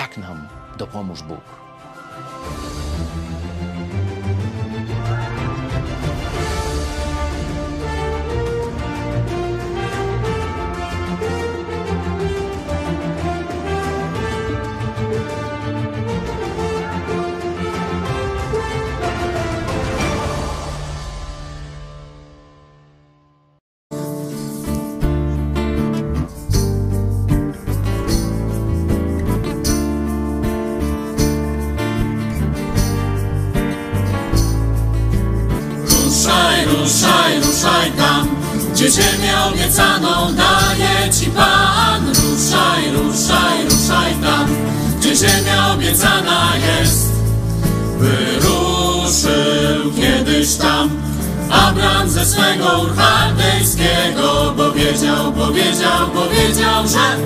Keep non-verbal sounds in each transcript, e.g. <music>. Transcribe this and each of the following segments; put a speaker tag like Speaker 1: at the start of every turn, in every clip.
Speaker 1: Tak nam dopomóż Bóg.
Speaker 2: Gdzie ziemię obiecaną daje Ci Pan. Ruszaj, ruszaj, ruszaj tam, gdzie ziemia obiecana jest. Wyruszył kiedyś tam Abram ze swego ur chaldejskiego, bo wiedział, powiedział, powiedział, że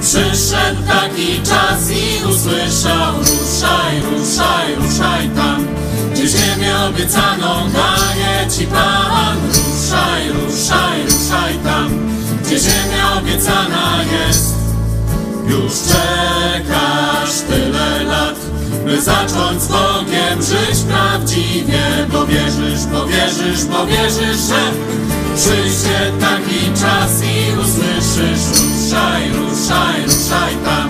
Speaker 2: przyszedł taki czas i usłyszał ruszaj, ruszaj, ruszaj tam, gdzie ziemię obiecaną daje Ci Pan. Ruszaj, ruszaj, ruszaj tam, gdzie ziemia obiecana jest. Już czekasz tyle lat, by zacząć z Bogiem żyć prawdziwie, bo wierzysz, bo wierzysz, bo wierzysz, że przyjdzie taki czas i usłyszysz ruszaj, ruszaj, ruszaj tam,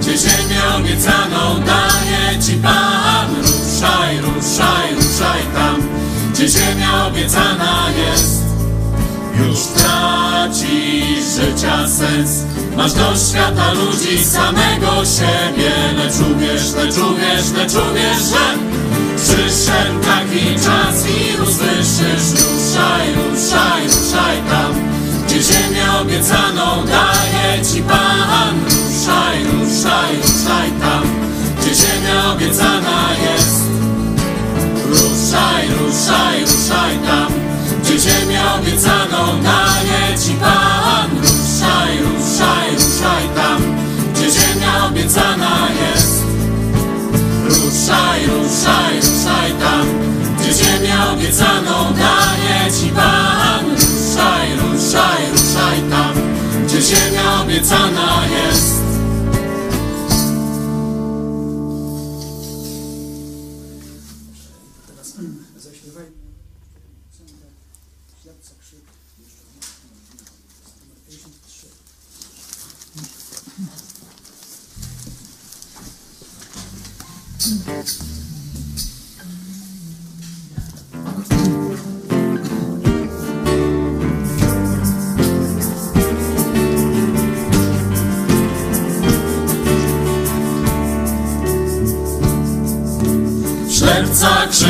Speaker 2: gdzie ziemię obiecaną daje Ci Pan. Ruszaj, ruszaj, ruszaj tam, gdzie ziemia obiecana jest. Już tracisz życia sens. Masz dość świata ludzi, samego siebie. Lecz uwierz, lecz uwierz, lecz uwierz, że Przyszedł taki czas i usłyszysz Ruszaj, ruszaj, ruszaj tam. Gdzie ziemię obiecaną daje Ci Pan Ruszaj, ruszaj, ruszaj tam. Gdzie ziemia obiecana jest Ruszaj, ruszaj, ruszaj tam Gdzie ziemię obiecaną daje Ci Pan Ruszaj, ruszaj, ruszaj tam Gdzie ziemia obiecana jest. Ruszaj, ruszaj, ruszaj tam Gdzie ziemię obiecaną daje Ci Pan Ruszaj, ruszaj, ruszaj tam Gdzie ziemia obiecana jest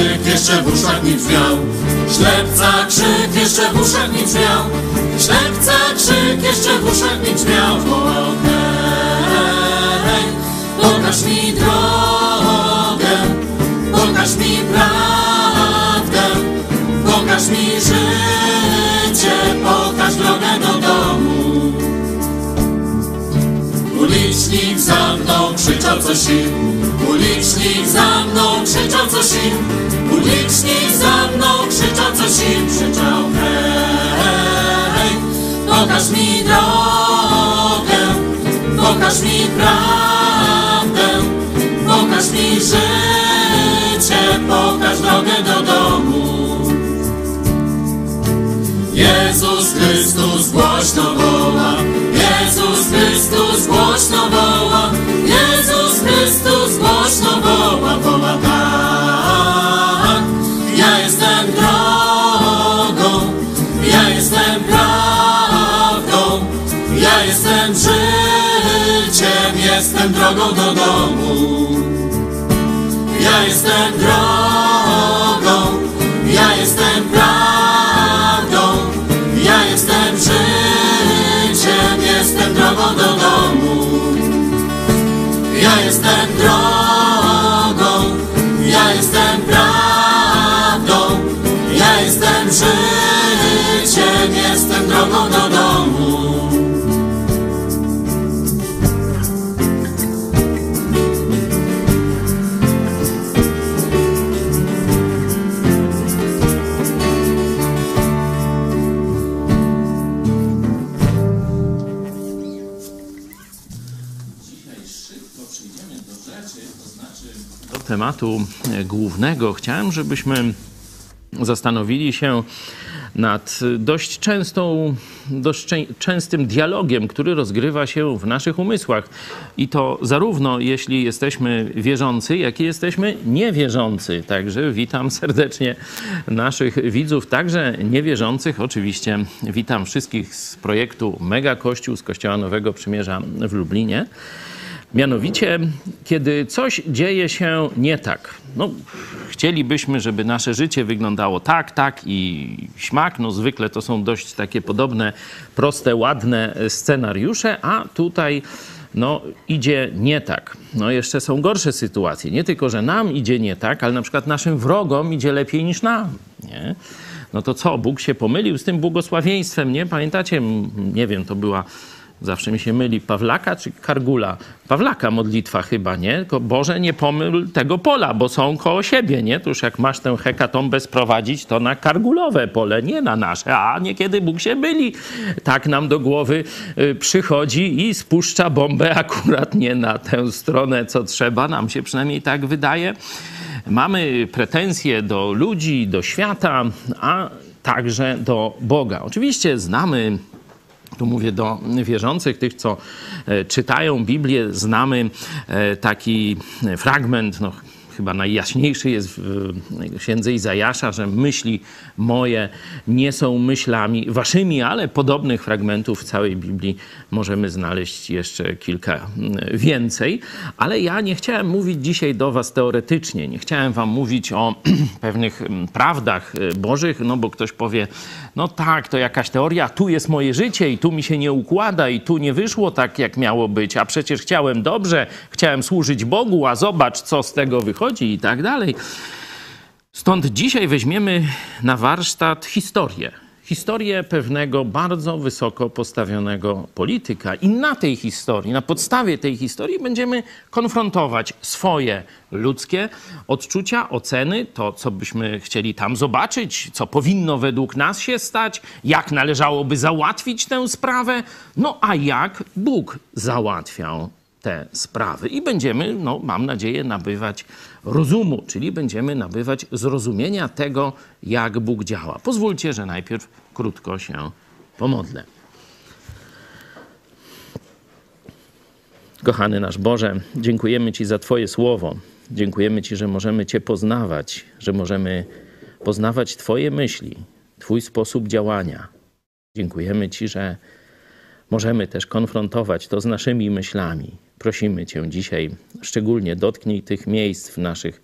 Speaker 3: krzyk jeszcze
Speaker 2: w uszach mi brzmiał Ślepca krzyk jeszcze w uszach mi brzmiał Ślepca krzyk jeszcze w uszach mi brzmiał pokaż mi drogę. Pokaż mi prawdę. Pokaż mi życie. Pokaż drogę za mną krzyczał co sił Ulicznik za mną krzyczał co sił Ulicznik za mną krzyczał co sił Krzyczał hej Pokaż mi drogę. Pokaż mi prawdę. Pokaż mi życie. Pokaż drogę do domu. Jezus Chrystus głośno woła. Jezus Chrystus głośno woła Jestem drogą do domu. Ja jestem drogą Ja jestem prawdą Ja jestem życiem Jestem drogą do domu. Ja jestem drogą
Speaker 1: tematu głównego. Chciałem, żebyśmy zastanowili się nad dość częstą, dość czę- częstym dialogiem, który rozgrywa się w naszych umysłach. I to zarówno jeśli jesteśmy wierzący, jak i jesteśmy niewierzący. Także witam serdecznie naszych widzów, także niewierzących. Oczywiście witam wszystkich z projektu Mega Kościół z Kościoła Nowego Przymierza w Lublinie. Mianowicie, kiedy coś dzieje się nie tak, no, chcielibyśmy, żeby nasze życie wyglądało tak, tak i śmak, no zwykle to są dość takie podobne, proste, ładne scenariusze, a tutaj no, idzie nie tak. No jeszcze są gorsze sytuacje. Nie tylko, że nam idzie nie tak, ale na przykład naszym wrogom idzie lepiej niż nam. Nie? No to co, Bóg się pomylił z tym błogosławieństwem, nie? Pamiętacie, nie wiem, to była Zawsze mi się myli Pawlaka czy Kargula. Pawlaka modlitwa chyba, nie? Tylko Boże, nie pomyl tego pola, bo są koło siebie, nie? To już jak masz tę hekatombę sprowadzić, to na Kargulowe pole, nie na nasze. A niekiedy Bóg się myli. Tak nam do głowy y, przychodzi i spuszcza bombę akurat nie na tę stronę, co trzeba. Nam się przynajmniej tak wydaje. Mamy pretensje do ludzi, do świata, a także do Boga. Oczywiście znamy tu mówię do wierzących, tych, co e, czytają Biblię, znamy e, taki fragment, no, chyba najjaśniejszy jest w księdze Izajasza, że myśli moje nie są myślami waszymi, ale podobnych fragmentów w całej Biblii możemy znaleźć jeszcze kilka mm, więcej. Ale ja nie chciałem mówić dzisiaj do was teoretycznie, nie chciałem wam mówić o <clears throat> pewnych mm, prawdach e, bożych, no bo ktoś powie, no tak, to jakaś teoria, tu jest moje życie i tu mi się nie układa i tu nie wyszło tak, jak miało być, a przecież chciałem dobrze, chciałem służyć Bogu, a zobacz, co z tego wychodzi i tak dalej. Stąd dzisiaj weźmiemy na warsztat historię. Historię pewnego bardzo wysoko postawionego polityka. I na tej historii, na podstawie tej historii będziemy konfrontować swoje ludzkie odczucia, oceny, to co byśmy chcieli tam zobaczyć, co powinno według nas się stać, jak należałoby załatwić tę sprawę, no a jak Bóg załatwiał te sprawy. I będziemy, no, mam nadzieję, nabywać rozumu, czyli będziemy nabywać zrozumienia tego, jak Bóg działa. Pozwólcie, że najpierw krótko się pomodlę. Kochany nasz Boże, dziękujemy Ci za Twoje słowo. Dziękujemy Ci, że możemy Cię poznawać, że możemy poznawać Twoje myśli, Twój sposób działania. Dziękujemy Ci, że możemy też konfrontować to z naszymi myślami. Prosimy Cię dzisiaj, szczególnie dotknij tych miejsc w naszych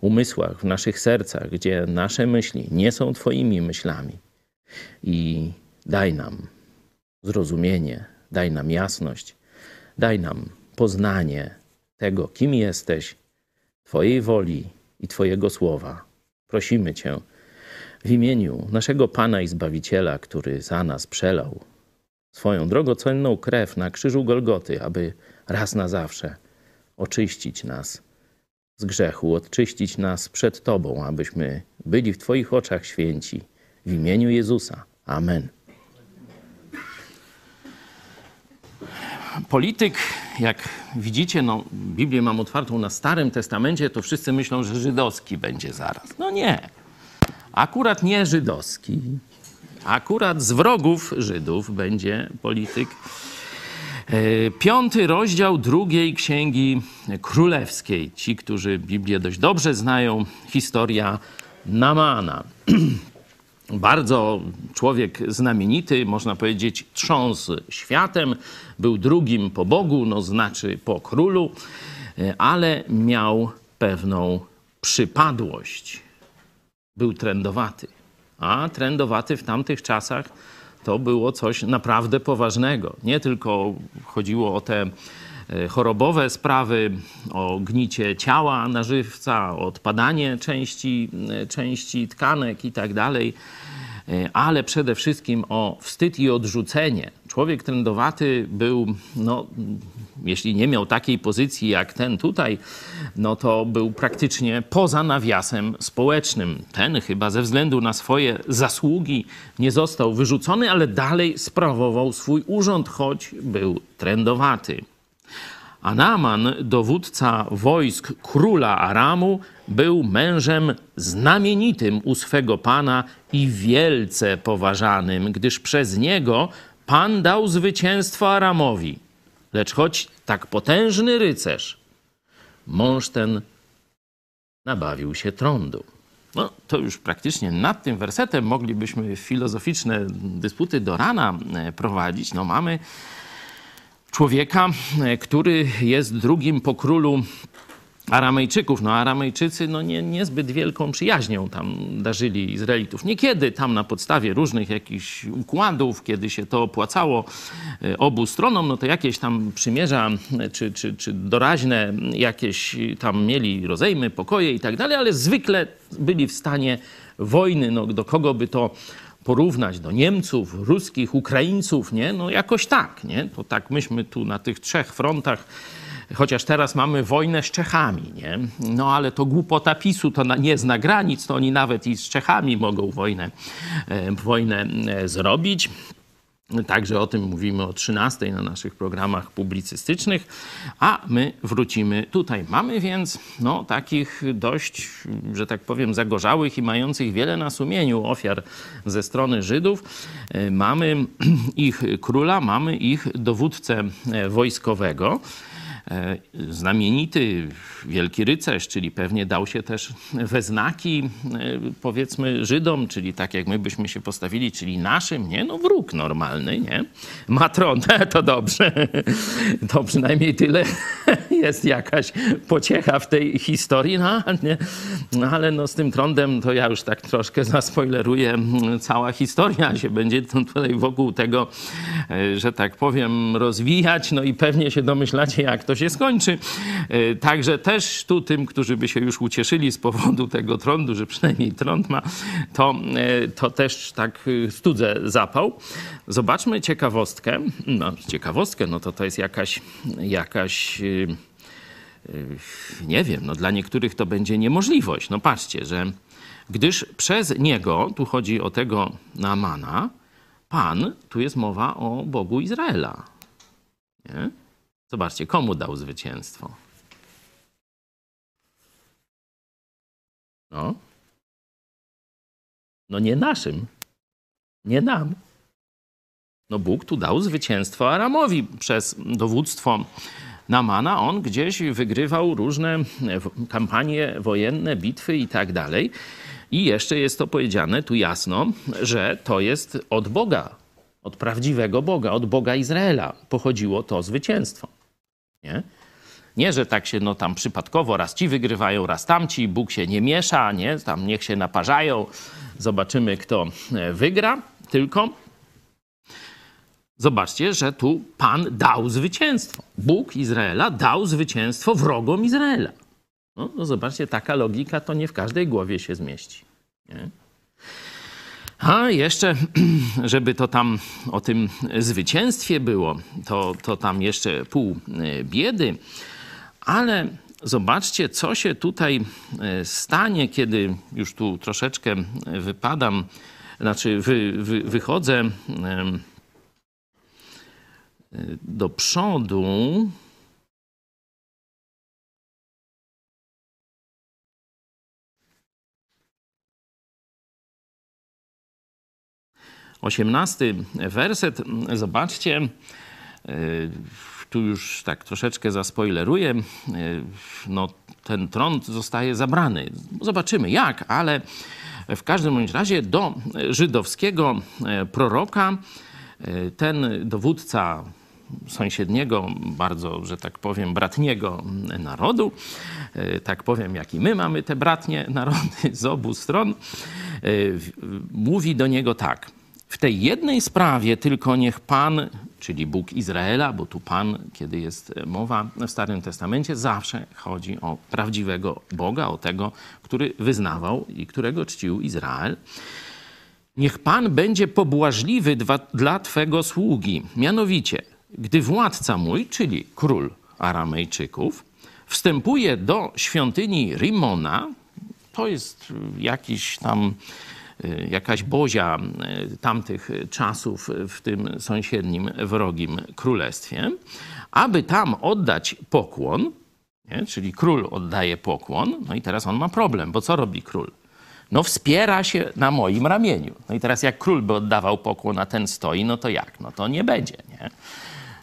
Speaker 1: umysłach, w naszych sercach, gdzie nasze myśli nie są Twoimi myślami. I daj nam zrozumienie, daj nam jasność, daj nam poznanie tego, kim jesteś, Twojej woli i Twojego słowa. Prosimy Cię w imieniu naszego Pana i Zbawiciela, który za nas przelał swoją drogocenną krew na krzyżu Golgoty, aby raz na zawsze oczyścić nas z grzechu, oczyścić nas przed Tobą, abyśmy byli w Twoich oczach święci. W imieniu Jezusa. Amen. Polityk, jak widzicie, no, Biblię mam otwartą na Starym Testamencie, to wszyscy myślą, że żydowski będzie zaraz. No nie. Akurat nie żydowski. Akurat z wrogów Żydów będzie polityk. E, piąty rozdział drugiej księgi królewskiej. Ci, którzy Biblię dość dobrze znają, historia Namana. <clears throat> Bardzo człowiek znamienity, można powiedzieć, trząsł światem, był drugim po Bogu, no znaczy po królu, e, ale miał pewną przypadłość. Był trendowaty. A trendowaty w tamtych czasach to było coś naprawdę poważnego. Nie tylko chodziło o te e, chorobowe sprawy, o gnicie ciała na żywca, o odpadanie części, e, części tkanek i tak dalej ale przede wszystkim o wstyd i odrzucenie. Człowiek trendowaty był, no, jeśli nie miał takiej pozycji jak ten tutaj, no to był praktycznie poza nawiasem społecznym. Ten chyba ze względu na swoje zasługi nie został wyrzucony, ale dalej sprawował swój urząd, choć był trendowaty. A Naaman, dowódca wojsk króla Aramu, był mężem znamienitym u swego pana i wielce poważanym, gdyż przez niego pan dał zwycięstwo Aramowi. Lecz choć tak potężny rycerz, mąż ten nabawił się trądu. No, to już praktycznie nad tym wersetem moglibyśmy filozoficzne dysputy do rana e, prowadzić. No, mamy człowieka, e, który jest drugim po królu Aramejczyków. No Aramejczycy no nie, niezbyt wielką przyjaźnią tam darzyli Izraelitów. Niekiedy tam na podstawie różnych jakichś układów, kiedy się to opłacało e, obu stronom, no to jakieś tam przymierza e, czy, czy, czy doraźne jakieś tam mieli rozejmy, pokoje i tak dalej, ale zwykle byli w stanie wojny. No do kogo by to porównać do Niemców, ruskich, Ukraińców, nie? No jakoś tak, nie? To tak myśmy tu na tych trzech frontach chociaż teraz mamy wojnę z Czechami, nie? No ale to głupota PiSu, to nie zna granic, to oni nawet i z Czechami mogą wojnę, e, wojnę e, zrobić. Także o tym mówimy o 13 na naszych programach publicystycznych, a my wrócimy tutaj. Mamy więc no, takich dość, że tak powiem, zagorzałych i mających wiele na sumieniu ofiar ze strony Żydów. E, mamy <clears throat> ich króla, mamy ich dowódcę wojskowego. E, znamienity wielki rycerz, czyli pewnie dał się też we znaki, e, powiedzmy, Żydom, czyli tak jak my byśmy się postawili, czyli naszym, nie? No wróg normalny, nie? Matron, <laughs> to dobrze. To przynajmniej tyle <laughs> jest jakaś pociecha w tej historii, no, nie? no ale no z tym trądem to ja już tak troszkę zaspoileruję. Cała historia się będzie tutaj wokół tego, e, że tak powiem, rozwijać, no i pewnie się domyślacie, jak to się skończy. E, także też tu tym, którzy by się już ucieszyli z powodu tego trądu, że przynajmniej trąd ma, to, e, to też tak e, studzę zapał. Zobaczmy ciekawostkę. No, ciekawostkę, no to to jest jakaś, jakaś nie wiem, no dla niektórych to będzie niemożliwość. No patrzcie, że gdyż przez niego, tu chodzi o tego Naamana, Pan, tu jest mowa o Bogu Izraela. Nie? Zobaczcie, komu dał zwycięstwo. No. No nie naszym. Nie nam. No Bóg tu dał zwycięstwo Aramowi przez dowództwo Namana. On gdzieś wygrywał różne kampanie wojenne, bitwy i tak dalej. I jeszcze jest to powiedziane tu jasno, że to jest od Boga, od prawdziwego Boga, od Boga Izraela pochodziło to zwycięstwo. Nie? Nie, że tak się no tam przypadkowo raz ci wygrywają, raz tamci, Bóg się nie miesza, nie? Tam niech się naparzają, zobaczymy kto e, wygra, tylko zobaczcie, że tu Pan dał zwycięstwo. Bóg Izraela dał zwycięstwo wrogom Izraela. No, no zobaczcie, taka logika to nie w każdej głowie się zmieści. Nie? A jeszcze, <clears throat> żeby to tam o tym zwycięstwie było, to, to tam jeszcze pół e, biedy. Ale zobaczcie, co się tutaj e, stanie, kiedy już tu troszeczkę wypadam, znaczy wy, wy, wychodzę do przodu. 18 werset, zobaczcie, e, tu już tak troszeczkę zaspoileruję, e, no ten tron zostaje zabrany. Zobaczymy jak, ale w każdym bądź razie do żydowskiego e, proroka ten dowódca sąsiedniego, bardzo, że tak powiem, bratniego narodu, tak powiem, jak i my mamy te bratnie narody z obu stron, mówi do niego tak – w tej jednej sprawie tylko niech Pan, czyli Bóg Izraela, bo tu Pan, kiedy jest mowa w Starym Testamencie, zawsze chodzi o prawdziwego Boga, o tego, który wyznawał i którego czcił Izrael. Niech Pan będzie pobłażliwy dla, dla Twego sługi. Mianowicie, gdy władca mój, czyli król Aramejczyków, wstępuje do świątyni Rimona, to jest jakiś tam jakaś bozia y, tamtych czasów w tym sąsiednim wrogim królestwie, aby tam oddać pokłon, nie? czyli król oddaje pokłon, no i teraz on ma problem, bo co robi król? No wspiera się na moim ramieniu. No i teraz jak król by oddawał pokłon, a ten stoi, no to jak? No to nie będzie, nie?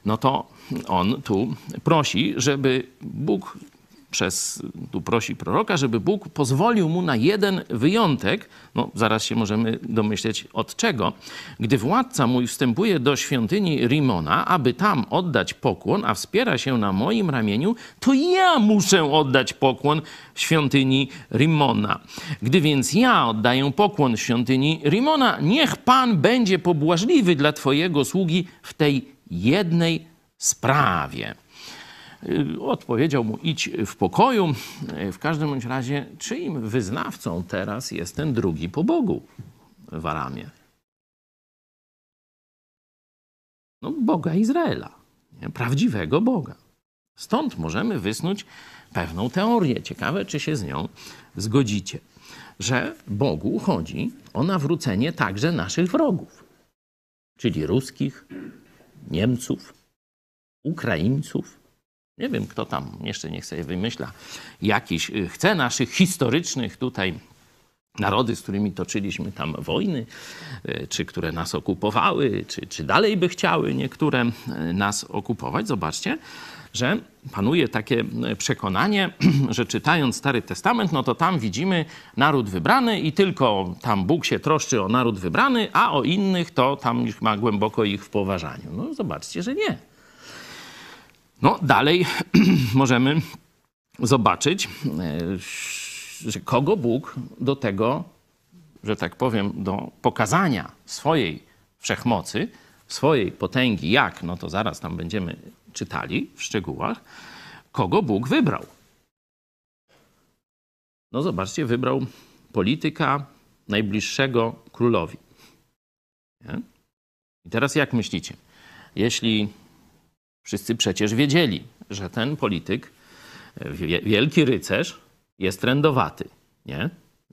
Speaker 1: No to on tu prosi, żeby Bóg przez, tu prosi proroka, żeby Bóg pozwolił mu na jeden wyjątek, no zaraz się możemy domyśleć od czego, gdy władca mój wstępuje do świątyni Rimona, aby tam oddać pokłon, a wspiera się na moim ramieniu, to ja muszę oddać pokłon świątyni Rimona. Gdy więc ja oddaję pokłon świątyni Rimona, niech Pan będzie pobłażliwy dla Twojego sługi w tej jednej sprawie. Y, odpowiedział mu: idź w pokoju. Y, w każdym bądź razie, czyim wyznawcą teraz jest ten drugi po Bogu w Aramie? No, Boga Izraela, nie? prawdziwego Boga. Stąd możemy wysnuć pewną teorię. Ciekawe, czy się z nią zgodzicie, że Bogu chodzi o nawrócenie także naszych wrogów, czyli ruskich, Niemców, Ukraińców, nie wiem, kto tam jeszcze niech sobie wymyśla jakiś, y, chce naszych historycznych tutaj narody, z którymi toczyliśmy tam wojny, y, czy które nas okupowały, czy, czy dalej by chciały niektóre y, nas okupować. Zobaczcie, że panuje takie przekonanie, <clears throat> że czytając Stary Testament, no to tam widzimy naród wybrany i tylko tam Bóg się troszczy o naród wybrany, a o innych to tam ma głęboko ich w poważaniu. No zobaczcie, że nie. No, dalej <clears throat> możemy zobaczyć, e, że kogo Bóg do tego, że tak powiem, do pokazania swojej wszechmocy, swojej potęgi, jak, no to zaraz tam będziemy czytali w szczegółach, kogo Bóg wybrał. No zobaczcie, wybrał polityka najbliższego królowi. Nie? I teraz jak myślicie? Jeśli Wszyscy przecież wiedzieli, że ten polityk, wielki rycerz, jest trędowaty. Nie?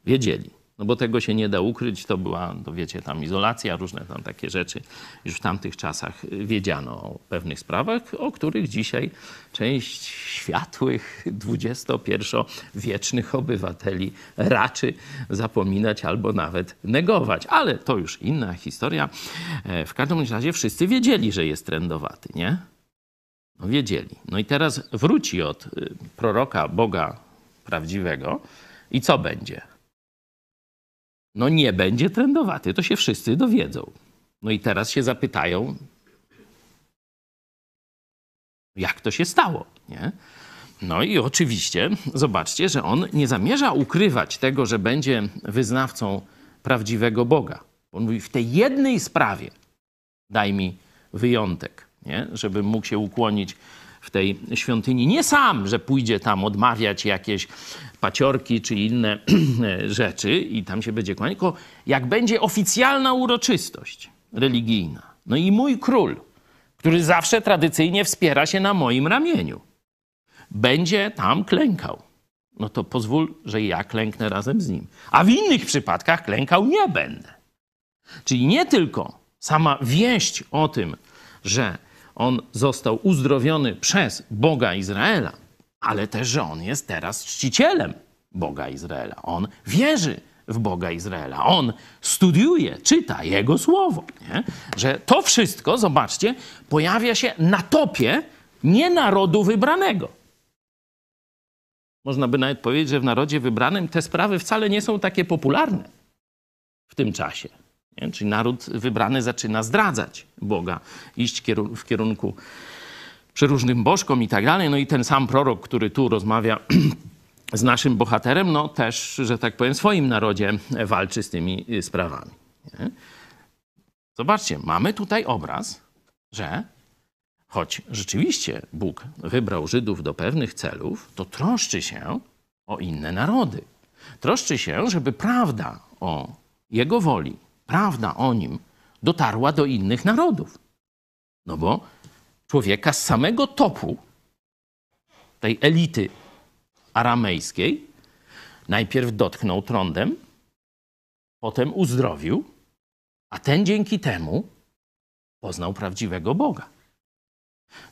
Speaker 1: Wiedzieli. No bo tego się nie da ukryć, to była, to wiecie, tam izolacja, różne tam takie rzeczy. Już w tamtych czasach wiedziano o pewnych sprawach, o których dzisiaj część światłych, XXI-wiecznych obywateli raczy zapominać albo nawet negować. Ale to już inna historia. E, w każdym razie wszyscy wiedzieli, że jest trędowaty, nie? No wiedzieli. No i teraz wróci od y, proroka Boga prawdziwego i co będzie? No nie będzie trendowaty, to się wszyscy dowiedzą. No i teraz się zapytają, jak to się stało, nie? No i oczywiście zobaczcie, że on nie zamierza ukrywać tego, że będzie wyznawcą prawdziwego Boga. On mówi, w tej jednej sprawie daj mi wyjątek, nie? żebym mógł się ukłonić w tej świątyni. Nie sam, że pójdzie tam odmawiać jakieś paciorki czy inne <clears throat> rzeczy i tam się będzie kłaniać, tylko jak będzie oficjalna uroczystość religijna. No i mój król, który zawsze tradycyjnie wspiera się na moim ramieniu, będzie tam klękał. No to pozwól, że ja klęknę razem z nim. A w innych przypadkach klękał nie będę. Czyli nie tylko sama wieść o tym, że on został uzdrowiony przez Boga Izraela, ale też, że on jest teraz czcicielem Boga Izraela. On wierzy w Boga Izraela. On studiuje, czyta Jego słowo. Nie? Że to wszystko, zobaczcie, pojawia się na topie nie narodu wybranego. Można by nawet powiedzieć, że w narodzie wybranym te sprawy wcale nie są takie popularne w tym czasie. Nie? Czyli naród wybrany zaczyna zdradzać Boga, iść w kierunku przeróżnym bożkom i tak dalej. No i ten sam prorok, który tu rozmawia <clears throat> z naszym bohaterem, no też, że tak powiem, w swoim narodzie walczy z tymi sprawami. Nie? Zobaczcie, mamy tutaj obraz, że choć rzeczywiście Bóg wybrał Żydów do pewnych celów, to troszczy się o inne narody. Troszczy się, żeby prawda o Jego woli, prawda o Nim dotarła do innych narodów. No bo człowieka z samego topu tej elity aramejskiej najpierw dotknął trądem, potem uzdrowił, a ten dzięki temu poznał prawdziwego Boga.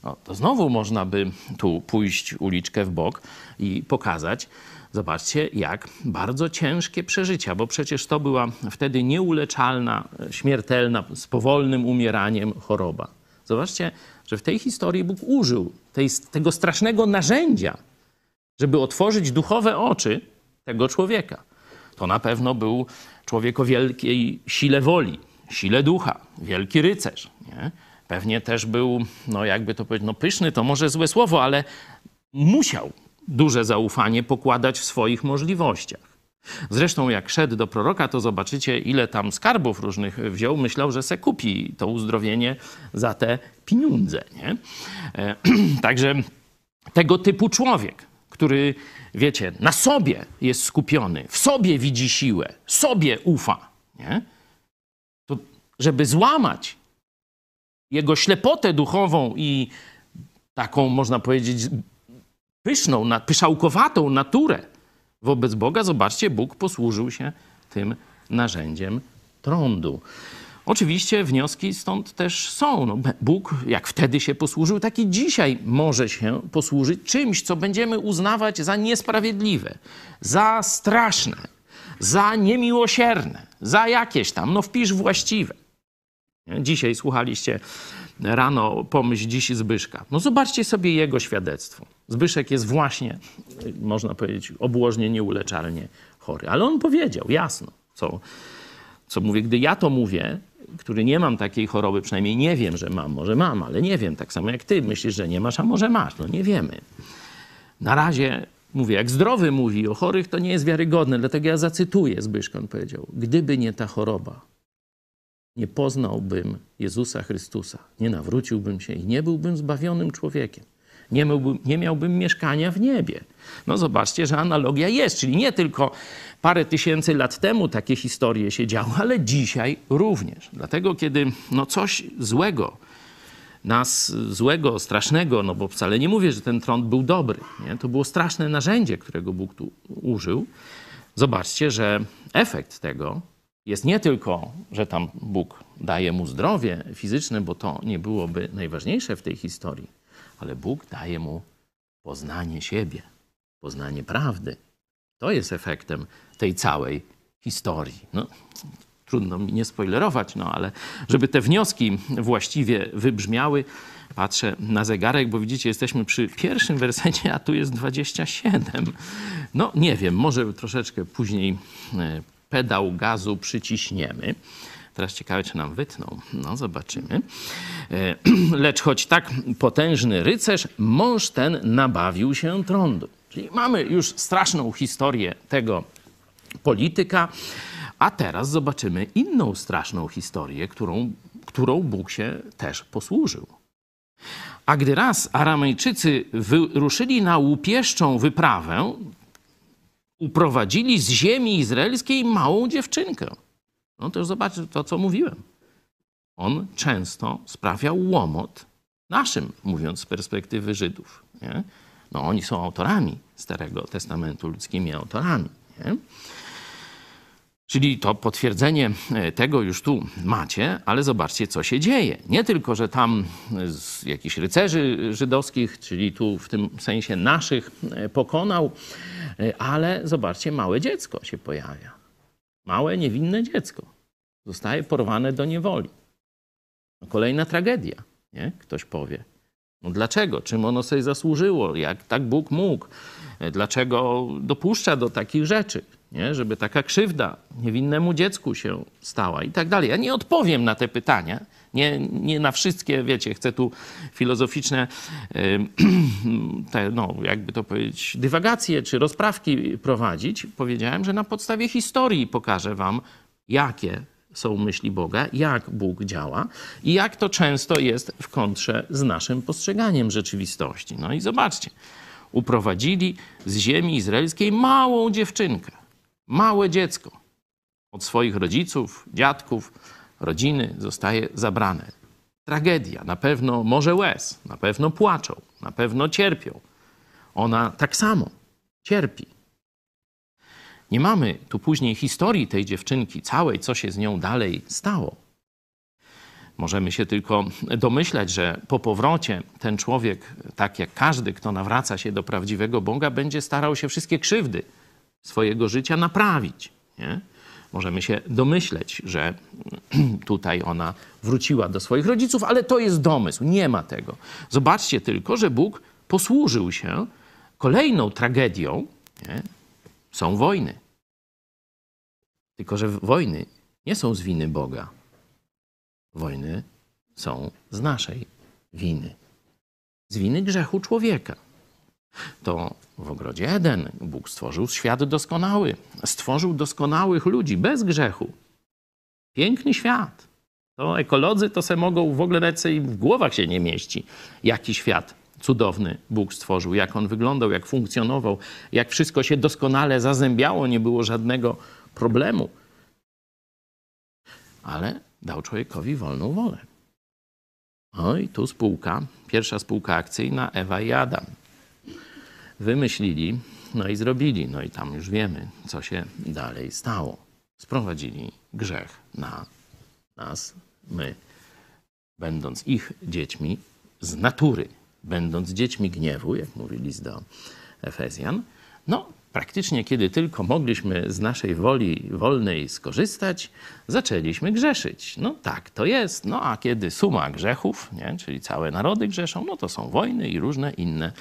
Speaker 1: No, to znowu można by tu pójść uliczkę w bok i pokazać, zobaczcie, jak bardzo ciężkie przeżycia, bo przecież to była wtedy nieuleczalna, śmiertelna, z powolnym umieraniem choroba. Zobaczcie, że w tej historii Bóg użył tej, tego strasznego narzędzia, żeby otworzyć duchowe oczy tego człowieka. To na pewno był człowiek o wielkiej sile woli, sile ducha, wielki rycerz. Nie? Pewnie też był, no jakby to powiedzieć, no pyszny to może złe słowo, ale musiał duże zaufanie pokładać w swoich możliwościach. Zresztą jak szedł do proroka, to zobaczycie, ile tam skarbów różnych wziął. Myślał, że se kupi to uzdrowienie za te pieniądze. Nie? E, <clears throat> także tego typu człowiek, który, wiecie, na sobie jest skupiony, w sobie widzi siłę, sobie ufa, nie? to żeby złamać jego ślepotę duchową i taką, można powiedzieć, pyszną, pyszałkowatą naturę wobec Boga, zobaczcie, Bóg posłużył się tym narzędziem trądu. Oczywiście wnioski stąd też są. No, Bóg, jak wtedy się posłużył, tak i dzisiaj może się posłużyć czymś, co będziemy uznawać za niesprawiedliwe, za straszne, za niemiłosierne, za jakieś tam, no wpisz właściwe. Dzisiaj słuchaliście rano pomyśl dziś Zbyszka. No zobaczcie sobie jego świadectwo. Zbyszek jest właśnie, można powiedzieć, obłożnie nieuleczalnie chory. Ale on powiedział jasno, co, co mówię. Gdy ja to mówię, który nie mam takiej choroby, przynajmniej nie wiem, że mam, może mam, ale nie wiem. Tak samo jak ty myślisz, że nie masz, a może masz. No nie wiemy. Na razie mówię, jak zdrowy mówi o chorych, to nie jest wiarygodne. Dlatego ja zacytuję Zbyszka, on powiedział, gdyby nie ta choroba, nie poznałbym Jezusa Chrystusa, nie nawróciłbym się i nie byłbym zbawionym człowiekiem. Nie miałbym, nie miałbym mieszkania w niebie. No zobaczcie, że analogia jest, czyli nie tylko parę tysięcy lat temu takie historie się działy, ale dzisiaj również. Dlatego, kiedy no coś złego, nas złego, strasznego, no bo wcale nie mówię, że ten trąd był dobry, nie? to było straszne narzędzie, którego Bóg tu użył. Zobaczcie, że efekt tego jest nie tylko, że tam Bóg daje mu zdrowie fizyczne, bo to nie byłoby najważniejsze w tej historii, ale Bóg daje mu poznanie siebie, poznanie prawdy. To jest efektem tej całej historii. No, trudno mi nie spoilerować, no ale żeby te wnioski właściwie wybrzmiały, patrzę na zegarek, bo widzicie, jesteśmy przy pierwszym wersecie, a tu jest 27. No nie wiem, może troszeczkę później e, pedał gazu przyciśniemy, Teraz ciekawe, czy nam wytną. No, zobaczymy. E, <clears throat> lecz choć tak potężny rycerz, mąż ten nabawił się trądu. Czyli mamy już straszną historię tego polityka, a teraz zobaczymy inną straszną historię, którą, którą Bóg się też posłużył. A gdy raz Aramejczycy wyruszyli na łupieszczą wyprawę, uprowadzili z ziemi izraelskiej małą dziewczynkę. No już zobaczcie to, co mówiłem. On często sprawiał łomot naszym, mówiąc z perspektywy Żydów. Nie? No oni są autorami Starego Testamentu, ludzkimi autorami. Nie? Czyli to potwierdzenie e, tego już tu macie, ale zobaczcie, co się dzieje. Nie tylko, że tam z jakichś rycerzy żydowskich, czyli tu w tym sensie naszych, e, pokonał, e, ale zobaczcie, małe dziecko się pojawia. Małe, niewinne dziecko. Zostaje porwane do niewoli. No, kolejna tragedia, nie? Ktoś powie. No dlaczego? Czym ono sobie zasłużyło? Jak tak Bóg mógł? Dlaczego dopuszcza do takich rzeczy? Nie? żeby taka krzywda niewinnemu dziecku się stała i tak dalej. Ja nie odpowiem na te pytania, nie, nie na wszystkie, wiecie, chcę tu filozoficzne, <clears throat> te, no, jakby to powiedzieć, dywagacje czy rozprawki prowadzić. Powiedziałem, że na podstawie historii pokażę wam, jakie są myśli Boga, jak Bóg działa i jak to często jest w kontrze z naszym postrzeganiem rzeczywistości. No i zobaczcie, uprowadzili z ziemi izraelskiej małą dziewczynkę małe dziecko od swoich rodziców, dziadków, rodziny zostaje zabrane. Tragedia, na pewno może łez, na pewno płaczą, na pewno cierpią. Ona tak samo cierpi. Nie mamy tu później historii tej dziewczynki całej, co się z nią dalej stało. Możemy się tylko domyślać, że po powrocie ten człowiek, tak jak każdy, kto nawraca się do prawdziwego Boga, będzie starał się wszystkie krzywdy, swojego życia naprawić. Nie? Możemy się domyśleć, że <clears throat> tutaj ona wróciła do swoich rodziców, ale to jest domysł, nie ma tego. Zobaczcie tylko, że Bóg posłużył się kolejną tragedią. Nie? Są wojny. Tylko, że wojny nie są z winy Boga. Wojny są z naszej winy. Z winy grzechu człowieka to w ogrodzie Eden Bóg stworzył świat doskonały. Stworzył doskonałych ludzi bez grzechu. Piękny świat. To ekolodzy to se mogą w ogóle nawet i w głowach się nie mieści. Jaki świat cudowny Bóg stworzył, jak on wyglądał, jak funkcjonował, jak wszystko się doskonale zazębiało, nie było żadnego problemu. Ale dał człowiekowi wolną wolę. I tu spółka, pierwsza spółka akcyjna Ewa i Adam wymyślili, no i zrobili. No i tam już wiemy, co się dalej stało. Sprowadzili grzech na nas, my, będąc ich dziećmi z natury, będąc dziećmi gniewu, jak mówi list do Efezjan, no praktycznie kiedy tylko mogliśmy z naszej woli wolnej skorzystać, zaczęliśmy grzeszyć. No tak to jest. No a kiedy suma grzechów, nie, czyli całe narody grzeszą, no to są wojny i różne inne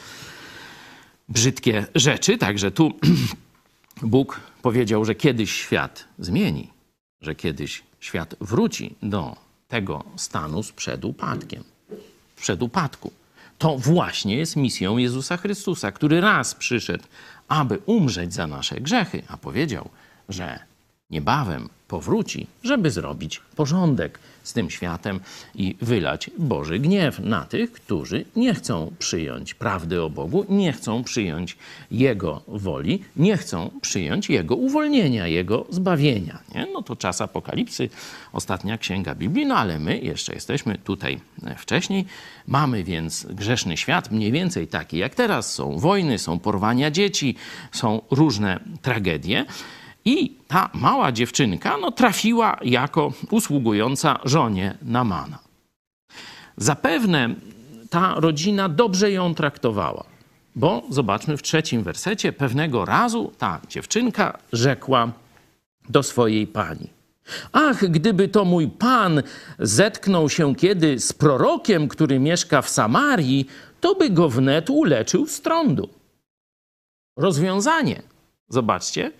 Speaker 1: brzydkie rzeczy. Także tu <clears throat> Bóg powiedział, że kiedyś świat zmieni, że kiedyś świat wróci do tego stanu sprzed upadkiem, przed upadku. To właśnie jest misją Jezusa Chrystusa, który raz przyszedł, aby umrzeć za nasze grzechy, a powiedział, że niebawem powróci, żeby zrobić porządek z tym światem i wylać Boży gniew na tych, którzy nie chcą przyjąć prawdy o Bogu, nie chcą przyjąć Jego woli, nie chcą przyjąć Jego uwolnienia, Jego zbawienia. Nie? No to czas apokalipsy, ostatnia księga Biblii, no ale my jeszcze jesteśmy tutaj wcześniej. Mamy więc grzeszny świat, mniej więcej taki jak teraz. Są wojny, są porwania dzieci, są różne tragedie. I ta mała dziewczynka no, trafiła jako usługująca żonie Namana. Zapewne ta rodzina dobrze ją traktowała, bo zobaczmy w trzecim wersecie, pewnego razu ta dziewczynka rzekła do swojej pani. Ach, gdyby to mój pan zetknął się kiedy z prorokiem, który mieszka w Samarii, to by go wnet uleczył z trądu. Rozwiązanie, zobaczcie,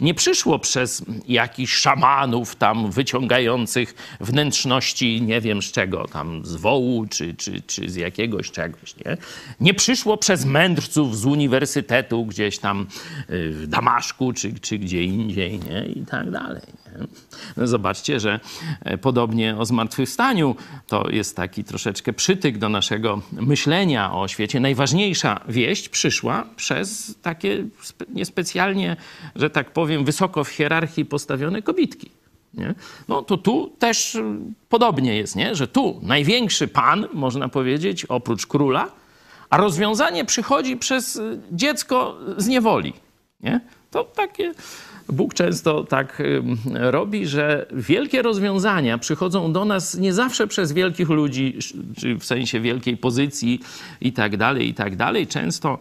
Speaker 1: nie przyszło przez jakichś szamanów tam wyciągających wnętrzności, nie wiem z czego, tam z wołu czy, czy, czy z jakiegoś czegoś, nie? Nie przyszło przez mędrców z uniwersytetu gdzieś tam y, w Damaszku czy, czy gdzie indziej, nie? I tak dalej. No zobaczcie, że e, podobnie o zmartwychwstaniu to jest taki troszeczkę przytyk do naszego myślenia o świecie. Najważniejsza wieść przyszła przez takie niespecjalnie, że tak powiem, wysoko w hierarchii postawione kobitki. Nie? No to tu też y, podobnie jest, nie? że tu największy pan, można powiedzieć, oprócz króla, a rozwiązanie przychodzi przez y, dziecko z niewoli. Nie? To takie Bóg często tak robi, że wielkie rozwiązania przychodzą do nas nie zawsze przez wielkich ludzi, czy w sensie wielkiej pozycji i tak dalej, i tak dalej. Często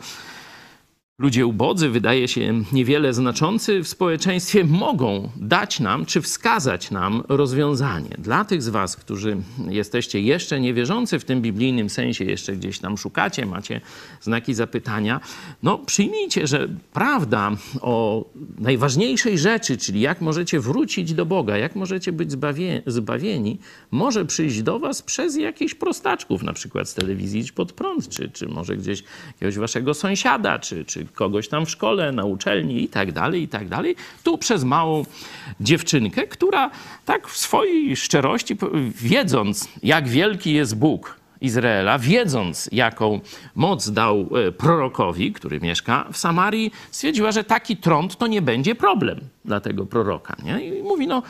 Speaker 1: ludzie ubodzy, wydaje się niewiele znaczący w społeczeństwie, mogą dać nam czy wskazać nam rozwiązanie. Dla tych z Was, którzy jesteście jeszcze niewierzący w tym biblijnym sensie, jeszcze gdzieś tam szukacie, macie znaki zapytania, no przyjmijcie, że prawda o najważniejszej rzeczy, czyli jak możecie wrócić do Boga, jak możecie być zbawie, zbawieni, może przyjść do Was przez jakichś prostaczków, na przykład z telewizji pod prąd, czy, czy może gdzieś jakiegoś Waszego sąsiada, czy, czy kogoś tam w szkole, na uczelni i tak dalej, i tak dalej. Tu przez małą dziewczynkę, która tak w swojej szczerości, wiedząc jak wielki jest Bóg, Izraela, wiedząc, jaką moc dał e, prorokowi, który mieszka w Samarii, stwierdziła, że taki trąd to nie będzie problem dla tego proroka. Nie? I mówi, no,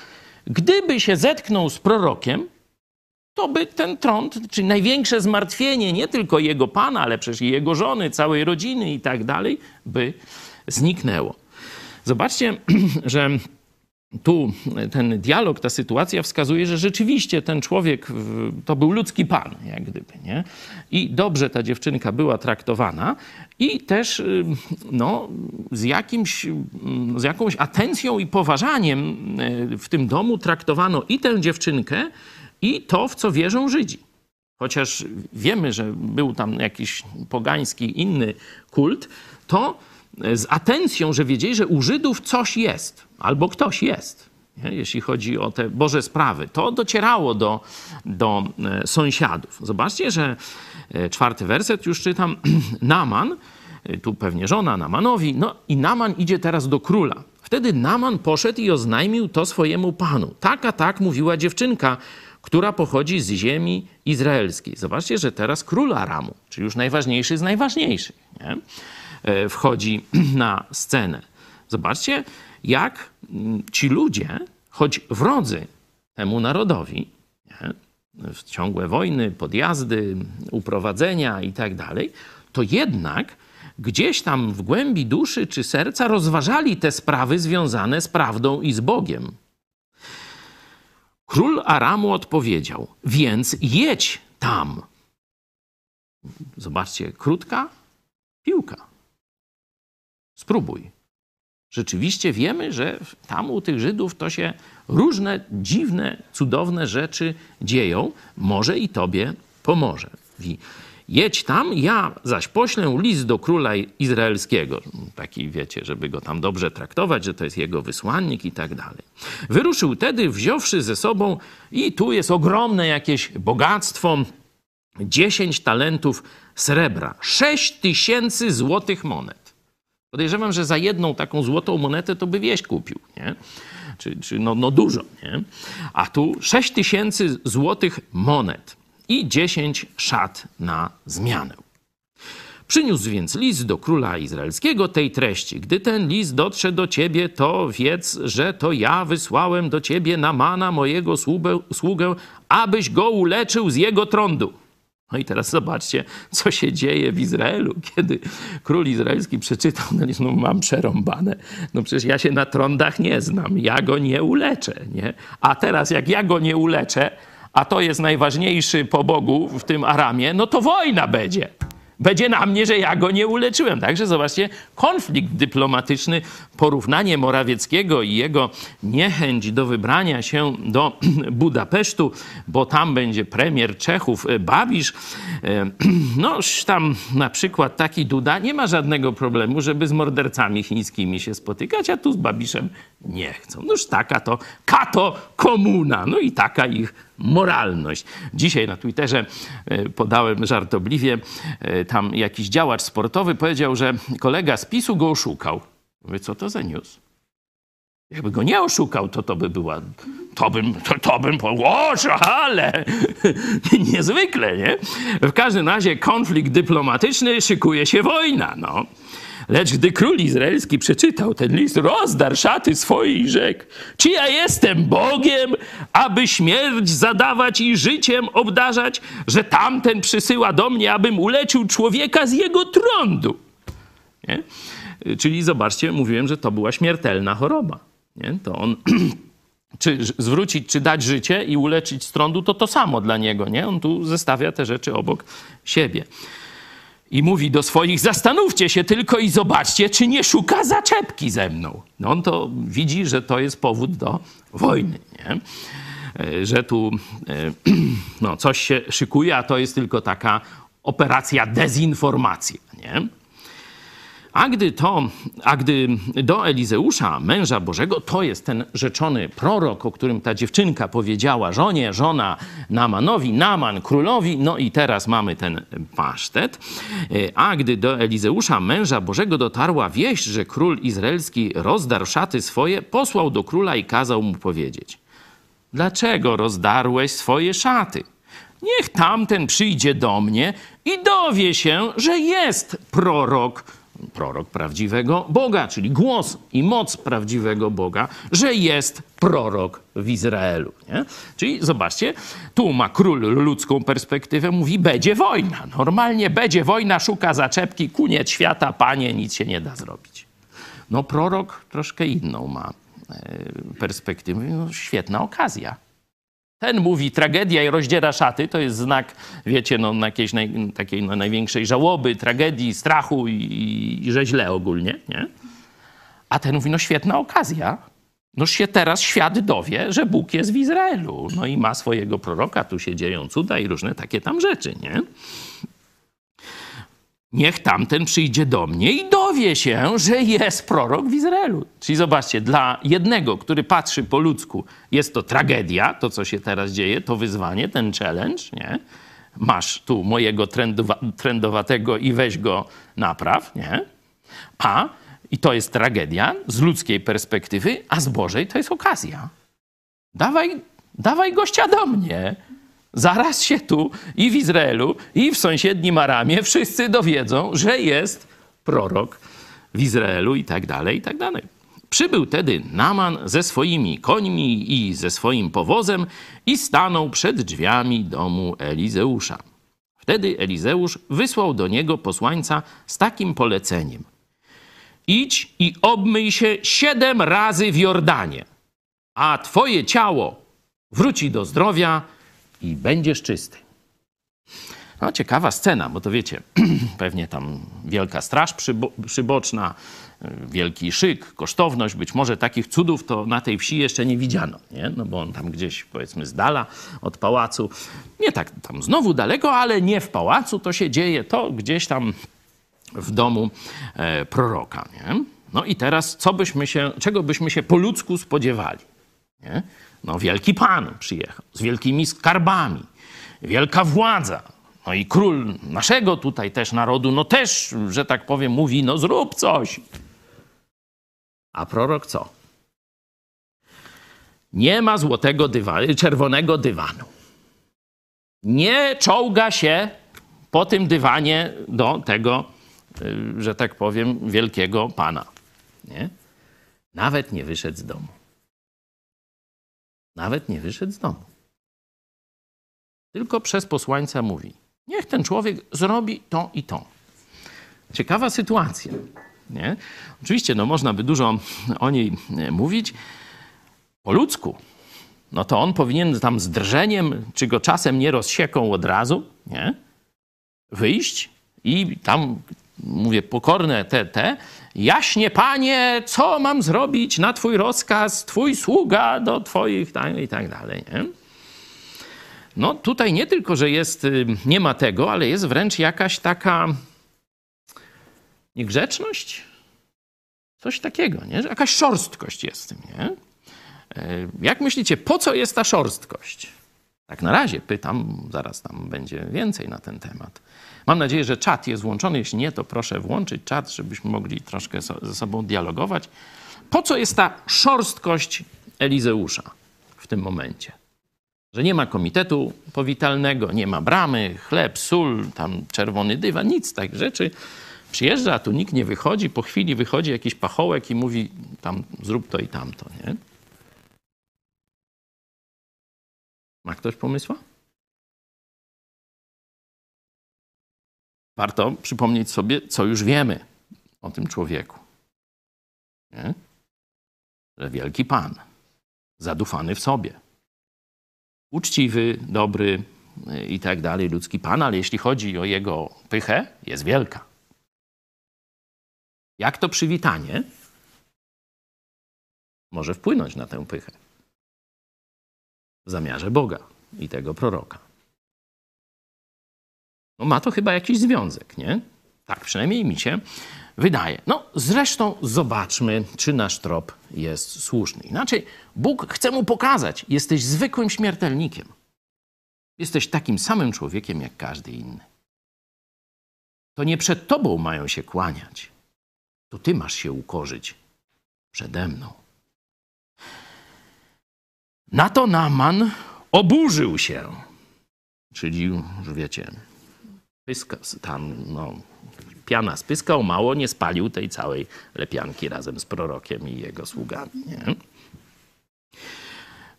Speaker 1: gdyby się zetknął z prorokiem, to by ten trąd, czyli największe zmartwienie nie tylko jego pana, ale przecież i jego żony, całej rodziny i tak dalej, by zniknęło. Zobaczcie, <clears throat> że tu ten dialog, ta sytuacja wskazuje, że rzeczywiście ten człowiek to był ludzki pan, jak gdyby, nie? I dobrze ta dziewczynka była traktowana i też no, z, jakimś, z jakąś atencją i poważaniem e, w tym domu traktowano i tę dziewczynkę, i to, w co wierzą Żydzi. Chociaż wiemy, że był tam jakiś pogański inny kult, to z atencją, że wiedzieli, że u Żydów coś jest, albo ktoś jest, nie? jeśli chodzi o te Boże sprawy. To docierało do, do e, sąsiadów. Zobaczcie, że e, czwarty werset już czytam. <clears throat> Naman, e, tu pewnie żona Namanowi, no i Naman idzie teraz do króla. Wtedy Naman poszedł i oznajmił to swojemu panu. Tak a tak mówiła dziewczynka, która pochodzi z ziemi izraelskiej. Zobaczcie, że teraz król Aramu, czyli już najważniejszy z najważniejszych, nie? E, wchodzi <clears throat> na scenę. Zobaczcie, jak mm, ci ludzie, choć wrodzy temu narodowi, nie? w ciągłe wojny, podjazdy, uprowadzenia i tak dalej, to jednak gdzieś tam w głębi duszy czy serca rozważali te sprawy związane z prawdą i z Bogiem. Król Aramu odpowiedział: Więc jedź tam. Zobaczcie, krótka piłka. Spróbuj. Rzeczywiście wiemy, że tam u tych Żydów to się różne dziwne, cudowne rzeczy dzieją. Może i tobie pomoże jedź tam, ja zaś poślę list do króla izraelskiego. Taki, wiecie, żeby go tam dobrze traktować, że to jest jego wysłannik i tak dalej. Wyruszył tedy, wziąwszy ze sobą, i tu jest ogromne jakieś bogactwo, 10 talentów srebra, 6 tysięcy złotych monet. Podejrzewam, że za jedną taką złotą monetę to by wieś kupił, nie? Czy, czy no, no dużo, nie? A tu 6 tysięcy złotych monet i dziesięć szat na zmianę. Przyniósł więc list do króla izraelskiego tej treści. Gdy ten list dotrze do ciebie, to wiedz, że to ja wysłałem do ciebie Namana, mojego sługę, sługę abyś go uleczył z jego trądu. No i teraz zobaczcie, co się dzieje w Izraelu, kiedy król izraelski przeczytał, no, no mam przerąbane, no przecież ja się na trądach nie znam, ja go nie uleczę, nie? A teraz jak ja go nie uleczę, a to jest najważniejszy po Bogu w tym Aramie, no to wojna będzie. będzie na mnie, że ja go nie uleczyłem. Także zobaczcie, konflikt dyplomatyczny, porównanie Morawieckiego i jego niechęć do wybrania się do <clears throat> Budapesztu, bo tam będzie premier Czechów e, Babisz. E, <clears throat> no, tam na przykład taki Duda nie ma żadnego problemu, żeby z mordercami chińskimi się spotykać, a tu z Babiszem nie chcą. Noż taka to kato komuna. No i taka ich moralność. Dzisiaj na Twitterze e, podałem żartobliwie, e, tam jakiś działacz sportowy powiedział, że kolega z PiSu go oszukał. Mówię, co to za news? Jakby go nie oszukał, to to by była, to bym, to, to bym, o, ale <laughs> niezwykle, nie? W każdym razie konflikt dyplomatyczny, szykuje się wojna, no. Lecz gdy król izraelski przeczytał ten list, rozdarł szaty swoje i rzekł, czy ja jestem Bogiem, aby śmierć zadawać i życiem obdarzać, że tamten przysyła do mnie, abym uleczył człowieka z jego trądu. Nie? Czyli zobaczcie, mówiłem, że to była śmiertelna choroba. Nie? To on <clears throat> czy zwrócić, czy dać życie i uleczyć z trądu, to to samo dla niego. Nie? On tu zestawia te rzeczy obok siebie. I mówi do swoich, zastanówcie się tylko i zobaczcie, czy nie szuka zaczepki ze mną. No on to widzi, że to jest powód do wojny, nie? E, że tu e, <clears throat> no, coś się szykuje, a to jest tylko taka operacja dezinformacji. Nie? A gdy, to, a gdy do Elizeusza, męża Bożego, to jest ten rzeczony prorok, o którym ta dziewczynka powiedziała żonie, żona Namanowi, Naman królowi, no i teraz mamy ten pasztet. A gdy do Elizeusza, męża Bożego, dotarła wieść, że król izraelski rozdarł szaty swoje, posłał do króla i kazał mu powiedzieć: Dlaczego rozdarłeś swoje szaty? Niech tamten przyjdzie do mnie i dowie się, że jest prorok prorok prawdziwego Boga, czyli głos i moc prawdziwego Boga, że jest prorok w Izraelu. Nie? Czyli zobaczcie, tu ma król ludzką perspektywę, mówi, będzie wojna. Normalnie będzie wojna, szuka zaczepki, kuniec świata, panie, nic się nie da zrobić. No prorok troszkę inną ma e, perspektywę. No, świetna okazja. Ten mówi tragedia i rozdziera szaty, to jest znak, wiecie, no, jakiejś naj, takiej no, największej żałoby, tragedii, strachu i, i że źle ogólnie, nie? A ten mówi, no świetna okazja. Noż się teraz świat dowie, że Bóg jest w Izraelu. No i ma swojego proroka, tu się dzieją cuda i różne takie tam rzeczy, nie? Niech tamten przyjdzie do mnie i dowie się, że jest prorok w Izraelu. Czyli zobaczcie, dla jednego, który patrzy po ludzku, jest to tragedia, to co się teraz dzieje, to wyzwanie, ten challenge, nie? Masz tu mojego trendowa trendowatego i weź go napraw, nie? A, i to jest tragedia z ludzkiej perspektywy, a z Bożej to jest okazja. Dawaj, dawaj gościa do mnie. Zaraz się tu i w Izraelu, i w sąsiednim Aramie wszyscy dowiedzą, że jest prorok w Izraelu i tak dalej, i tak dalej. Przybył tedy Naman ze swoimi końmi i ze swoim powozem i stanął przed drzwiami domu Elizeusza. Wtedy Elizeusz wysłał do niego posłańca z takim poleceniem. Idź i obmyj się siedem razy w Jordanie, a twoje ciało wróci do zdrowia i będziesz czysty. No, ciekawa scena, bo to wiecie, <clears throat> pewnie tam wielka straż przybo przyboczna, wielki szyk, kosztowność, być może takich cudów to na tej wsi jeszcze nie widziano, nie? No bo on tam gdzieś, powiedzmy, z dala od pałacu, nie tak tam znowu daleko, ale nie w pałacu to się dzieje, to gdzieś tam w domu e, proroka, nie? No i teraz, co byśmy się, czego byśmy się po ludzku spodziewali, nie? No, wielki pan przyjechał z wielkimi skarbami, wielka władza. No i król naszego tutaj też narodu, no też, że tak powiem, mówi, no zrób coś. A prorok co? Nie ma złotego dywanu, czerwonego dywanu. Nie czołga się po tym dywanie do tego, y, że tak powiem, wielkiego pana. Nie? Nawet nie wyszedł z domu. Nawet nie wyszedł z domu. Tylko przez posłańca mówi: Niech ten człowiek zrobi to i to. Ciekawa sytuacja. Nie? Oczywiście, no, można by dużo o niej mówić. Po ludzku, no to on powinien tam z drżeniem, czy go czasem nie rozsieką od razu, nie? wyjść I tam mówię, pokorne te, te, jaśnie panie, co mam zrobić na twój rozkaz, twój sługa do twoich, tak, i tak dalej, nie? No tutaj nie tylko, że jest, y, nie ma tego, ale jest wręcz jakaś taka niegrzeczność, coś takiego, nie? Jakaś szorstkość jest w tym, nie? E, jak myślicie, po co jest ta szorstkość? Tak na razie pytam, zaraz tam będzie więcej na ten temat. Mam nadzieję, że czat jest włączony. Jeśli nie, to proszę włączyć czat, żebyśmy mogli troszkę ze sobą dialogować. Po co jest ta szorstkość Elizeusza w tym momencie? Że nie ma komitetu powitalnego, nie ma bramy, chleb, sól, tam czerwony dywan, nic tak rzeczy. Przyjeżdża, a tu nikt nie wychodzi. Po chwili wychodzi jakiś pachołek i mówi tam zrób to i tamto, nie? Ma ktoś pomysła? Warto przypomnieć sobie, co już wiemy o tym człowieku. Nie? Że wielki Pan, zadufany w sobie, uczciwy, dobry y, i tak dalej, ludzki Pan, ale jeśli chodzi o jego pychę, jest wielka. Jak to przywitanie może wpłynąć na tę pychę? W zamiarze Boga i tego proroka. No ma to chyba jakiś związek, nie? Tak przynajmniej mi się wydaje. No zresztą zobaczmy, czy nasz trop jest słuszny. Inaczej Bóg chce mu pokazać, jesteś zwykłym śmiertelnikiem. Jesteś takim samym człowiekiem jak każdy inny. To nie przed tobą mają się kłaniać. To ty masz się ukorzyć przede mną. Na to Naman oburzył się. Czyli już wiecie, pyska, tam no, piana spyskał, mało nie spalił tej całej lepianki razem z prorokiem i jego sługami. Nie?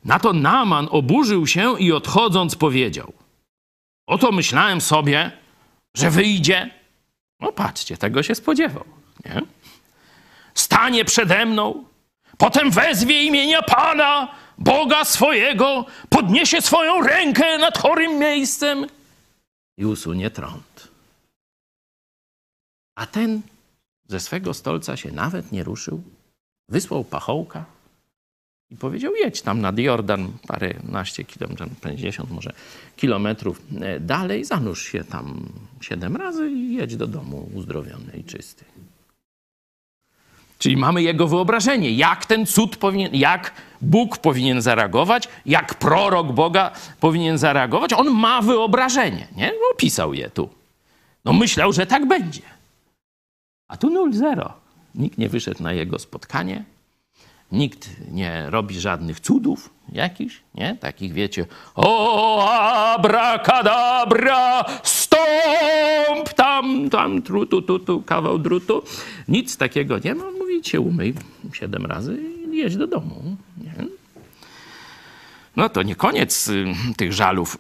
Speaker 1: Na to Naman oburzył się i odchodząc powiedział: Oto myślałem sobie, że wyjdzie. No patrzcie, tego się spodziewał. Nie? Stanie przede mną, potem wezwie imienia Pana, Boga swojego, podniesie swoją rękę nad chorym miejscem i usunie trąd. A ten ze swego stolca się nawet nie ruszył, wysłał pachołka i powiedział: Jedź tam nad Jordan, paręnaście kilometrów, 50 może kilometrów e, dalej, zanurz się tam siedem razy i jedź do domu uzdrowiony i czysty. Czyli mamy jego wyobrażenie, jak ten cud powinien, jak Bóg powinien zareagować, jak prorok Boga powinien zareagować. On ma wyobrażenie, nie? Opisał je tu. No myślał, że tak będzie. A tu nul, zero. Nikt nie wyszedł na jego spotkanie, nikt nie robi żadnych cudów jakichś, nie? Takich wiecie, o abracadabra, stąp, tam, tam, trutu, tu, tu, kawał drutu. Nic takiego nie ma. Mówi, cię umyj siedem razy i jedź do domu. Nie? No to nie koniec y, tych żalów,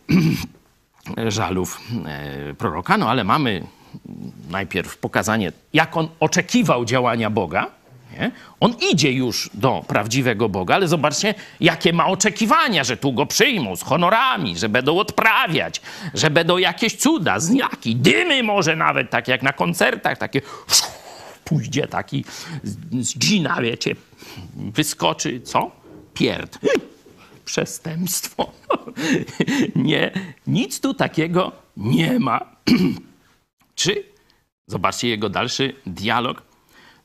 Speaker 1: <clears throat> żalów e, proroka, no ale mamy najpierw pokazanie, jak on oczekiwał działania Boga. Nie? On idzie już do prawdziwego Boga, ale zobaczcie, jakie ma oczekiwania, że tu go przyjmą z honorami, że będą odprawiać, że będą jakieś cuda, znaki, dymy może nawet, tak jak na koncertach, takie pójdzie taki z dżina, wiecie, wyskoczy, co? Pierd. Przestępstwo. <laughs> Nie, nic tu takiego nie ma. <clears throat> Czy, zobaczcie jego dalszy dialog,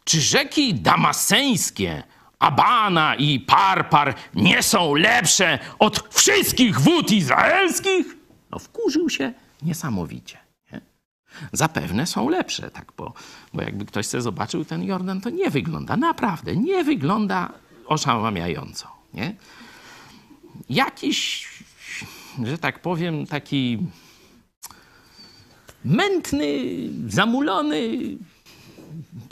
Speaker 1: czy rzeki damaseńskie, Abana i Parpar nie są lepsze od wszystkich wód izraelskich? No wkurzył się niesamowicie. Nie? Zapewne są lepsze, tak, bo, bo jakby ktoś sobie zobaczył ten Jordan, to nie wygląda, naprawdę, nie wygląda oszałamiająco. Nie? Jakiś, że tak powiem, taki mętny, zamulony,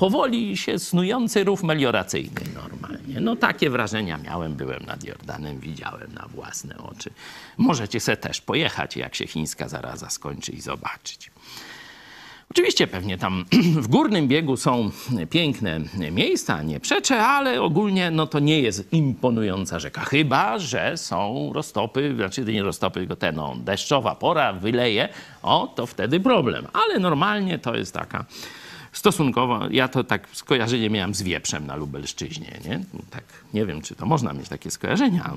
Speaker 1: powoli się snujący rów melioracyjny normalnie. No takie wrażenia miałem, byłem nad Jordanem, widziałem na własne oczy. Możecie se też pojechać, jak się chińska zaraza skończy i zobaczyć. Oczywiście pewnie tam <clears throat> w górnym biegu są piękne miejsca, nie przeczę, ale ogólnie no to nie jest imponująca rzeka. Chyba, że są roztopy, znaczy nie roztopy, tylko te no, deszczowa pora wyleje, o to wtedy problem. Ale normalnie to jest taka stosunkowo, ja to tak skojarzenie miałem z wieprzem na Lubelszczyźnie, nie? Tak, nie wiem, czy to można mieć takie skojarzenia,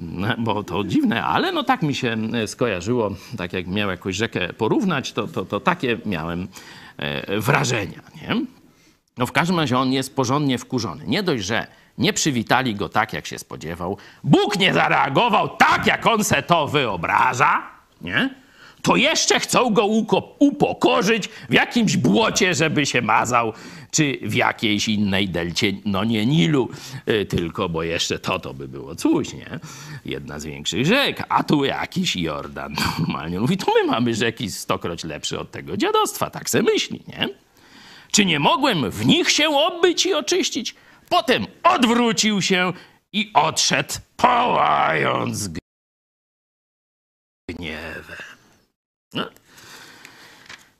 Speaker 1: no, bo to dziwne, ale no tak mi się skojarzyło, tak jak miał jakąś rzekę porównać, to, to, to takie miałem e, wrażenia, nie? No w każdym razie on jest porządnie wkurzony. Nie dość, że nie przywitali go tak, jak się spodziewał, Bóg nie zareagował tak, jak on se to wyobraża, nie? To jeszcze chcą go upokorzyć w jakimś błocie, żeby się mazał, czy w jakiejś innej delcie, no nie Nilu, y, tylko, bo jeszcze to, to by było coś, nie? Jedna z większych rzek, a tu jakiś Jordan. <laughs> Normalnie mówi, to my mamy rzeki stokroć lepsze od tego dziadostwa, tak se myśli, nie? Czy nie mogłem w nich się obyć i oczyścić? Potem odwrócił się i odszedł, pałając gniewem. No.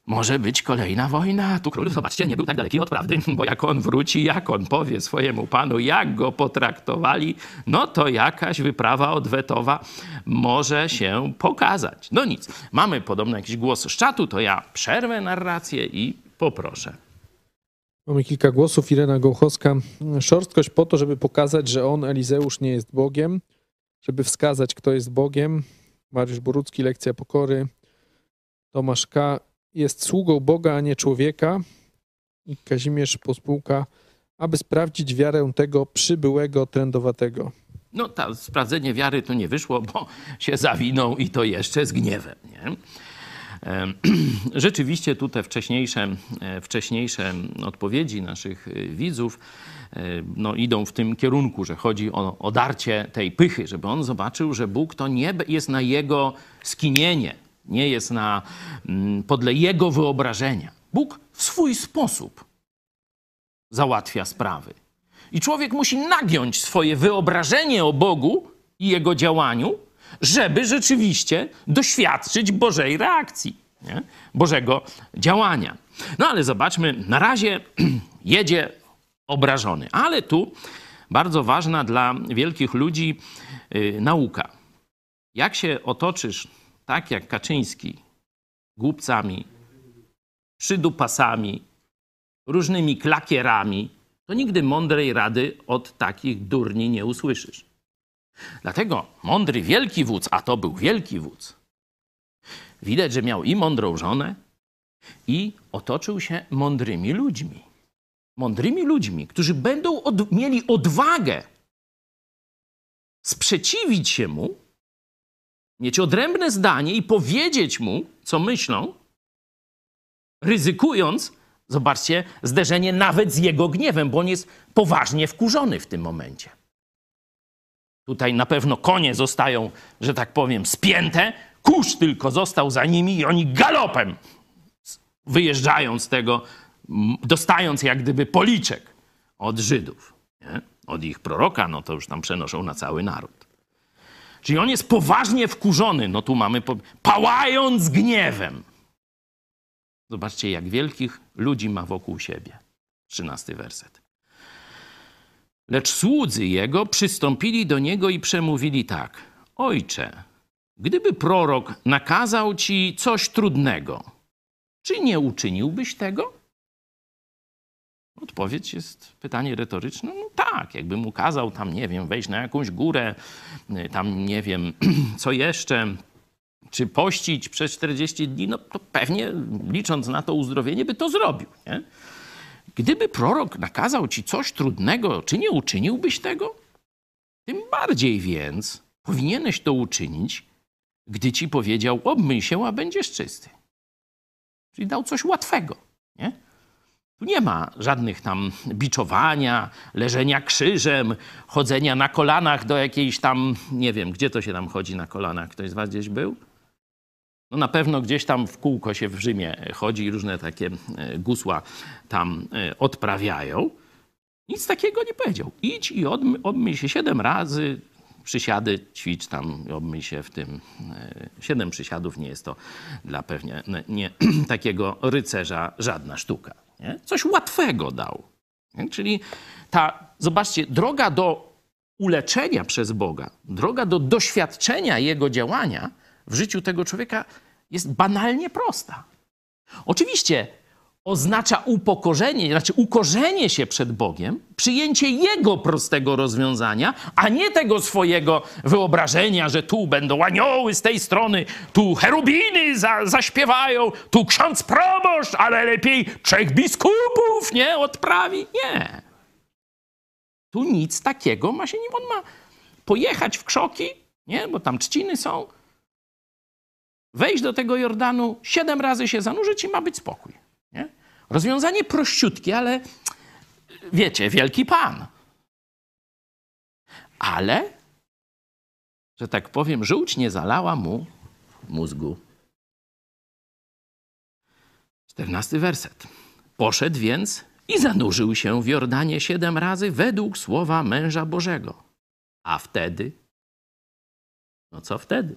Speaker 1: Może być kolejna wojna. Tu król, zobaczcie, nie był tak daleki od prawdy, <laughs> bo jak on wróci, jak on powie swojemu panu, jak go potraktowali, no to jakaś wyprawa odwetowa może się pokazać. No nic, mamy podobno jakiś głos z czatu, to ja przerwę narrację i poproszę.
Speaker 4: Mamy kilka głosów. Irena Gołchowska. Szorstkość po to, żeby pokazać, że on, Elizeusz, nie jest Bogiem, żeby wskazać, kto jest Bogiem. Mariusz Borucki, lekcja pokory. Tomasz K. jest sługą Boga, a nie człowieka. I Kazimierz Pospółka, aby sprawdzić wiarę tego przybyłego, trendowatego.
Speaker 1: No, to sprawdzenie wiary to nie wyszło, bo się zawinął i to jeszcze z gniewem. Nie? <clears throat> Rzeczywiście tu te wcześniejsze, e, wcześniejsze odpowiedzi naszych e, widzów e, no, idą w tym kierunku, że chodzi o odarcie tej pychy, żeby on zobaczył, że Bóg to nie jest na jego skinienie, nie jest na mm, podle jego wyobrażenia. Bóg w swój sposób załatwia sprawy. I człowiek musi nagiąć swoje wyobrażenie o Bogu i jego działaniu, żeby rzeczywiście doświadczyć Bożej reakcji, nie? Bożego działania. No ale zobaczmy, na razie <clears throat> jedzie obrażony, ale tu bardzo ważna dla wielkich ludzi y, nauka. Jak się otoczysz tak jak Kaczyński, głupcami, przydupasami, różnymi klakierami, to nigdy mądrej rady od takich durni nie usłyszysz. Dlatego mądry wielki wódz, a to był wielki wódz, widać, że miał i mądrą żonę, i otoczył się mądrymi ludźmi. Mądrymi ludźmi, którzy będą od, mieli odwagę sprzeciwić się mu, mieć odrębne zdanie i powiedzieć mu, co myślą, ryzykując, zobaczcie, zderzenie nawet z jego gniewem, bo on jest poważnie wkurzony w tym momencie. Tutaj na pewno konie zostają, że tak powiem, spięte, kurz tylko został za nimi i oni galopem wyjeżdżają z tego, dostając jak gdyby policzek od Żydów, nie? od ich proroka, no to już tam przenoszą na cały naród. Czyli on jest poważnie wkurzony, no tu mamy, po... pałając gniewem. Zobaczcie, jak wielkich ludzi ma wokół siebie. Trzynasty werset. Lecz słudzy jego przystąpili do niego i przemówili tak: Ojcze, gdyby prorok nakazał ci coś trudnego, czy nie uczyniłbyś tego? Odpowiedź jest pytanie retoryczne. No tak, jakbym mu kazał tam, nie wiem, wejść na jakąś górę, y, tam nie wiem, <clears throat> co jeszcze, czy pościć przez 40 dni, no to pewnie licząc na to uzdrowienie by to zrobił. Nie? Gdyby prorok nakazał ci coś trudnego, czy nie uczyniłbyś tego? Tym bardziej więc powinieneś to uczynić, gdy ci powiedział: obmyj się, a będziesz czysty. Czyli dał coś łatwego. Nie? Tu nie ma żadnych tam biczowania, leżenia krzyżem, chodzenia na kolanach do jakiejś tam, nie wiem, gdzie to się tam chodzi na kolanach. Ktoś z was gdzieś był? No na pewno gdzieś tam w kółko się w Rzymie chodzi i różne takie e, gusła tam e, odprawiają. Nic takiego nie powiedział. Idź i obmyj się siedem razy, przysiady, ćwicz tam, obmyj się w tym. e, Siedem przysiadów nie jest to dla pewnie nie, <clears throat> takiego rycerza żadna sztuka. Nie? Coś łatwego dał. Nie? Czyli ta, zobaczcie, droga do uleczenia przez Boga, droga do doświadczenia Jego działania w życiu tego człowieka jest banalnie prosta. Oczywiście oznacza upokorzenie, znaczy ukorzenie się przed Bogiem, przyjęcie Jego prostego rozwiązania, a nie tego swojego wyobrażenia, że tu będą anioły z tej strony, tu cherubiny za, zaśpiewają, tu ksiądz proboszcz, ale lepiej trzech biskupów, nie, odprawi. Nie. Tu nic takiego ma się nie... On ma pojechać w krzoki, nie, bo tam trzciny są, wejść do tego Jordanu, siedem razy się zanurzyć i ma być spokój. Nie? Rozwiązanie prościutkie, ale wiecie, wielki pan. Ale, że tak powiem, żółć nie zalała mu mózgu. Czternasty werset. Poszedł więc i zanurzył się w Jordanie siedem razy według słowa męża Bożego. A wtedy? No co wtedy?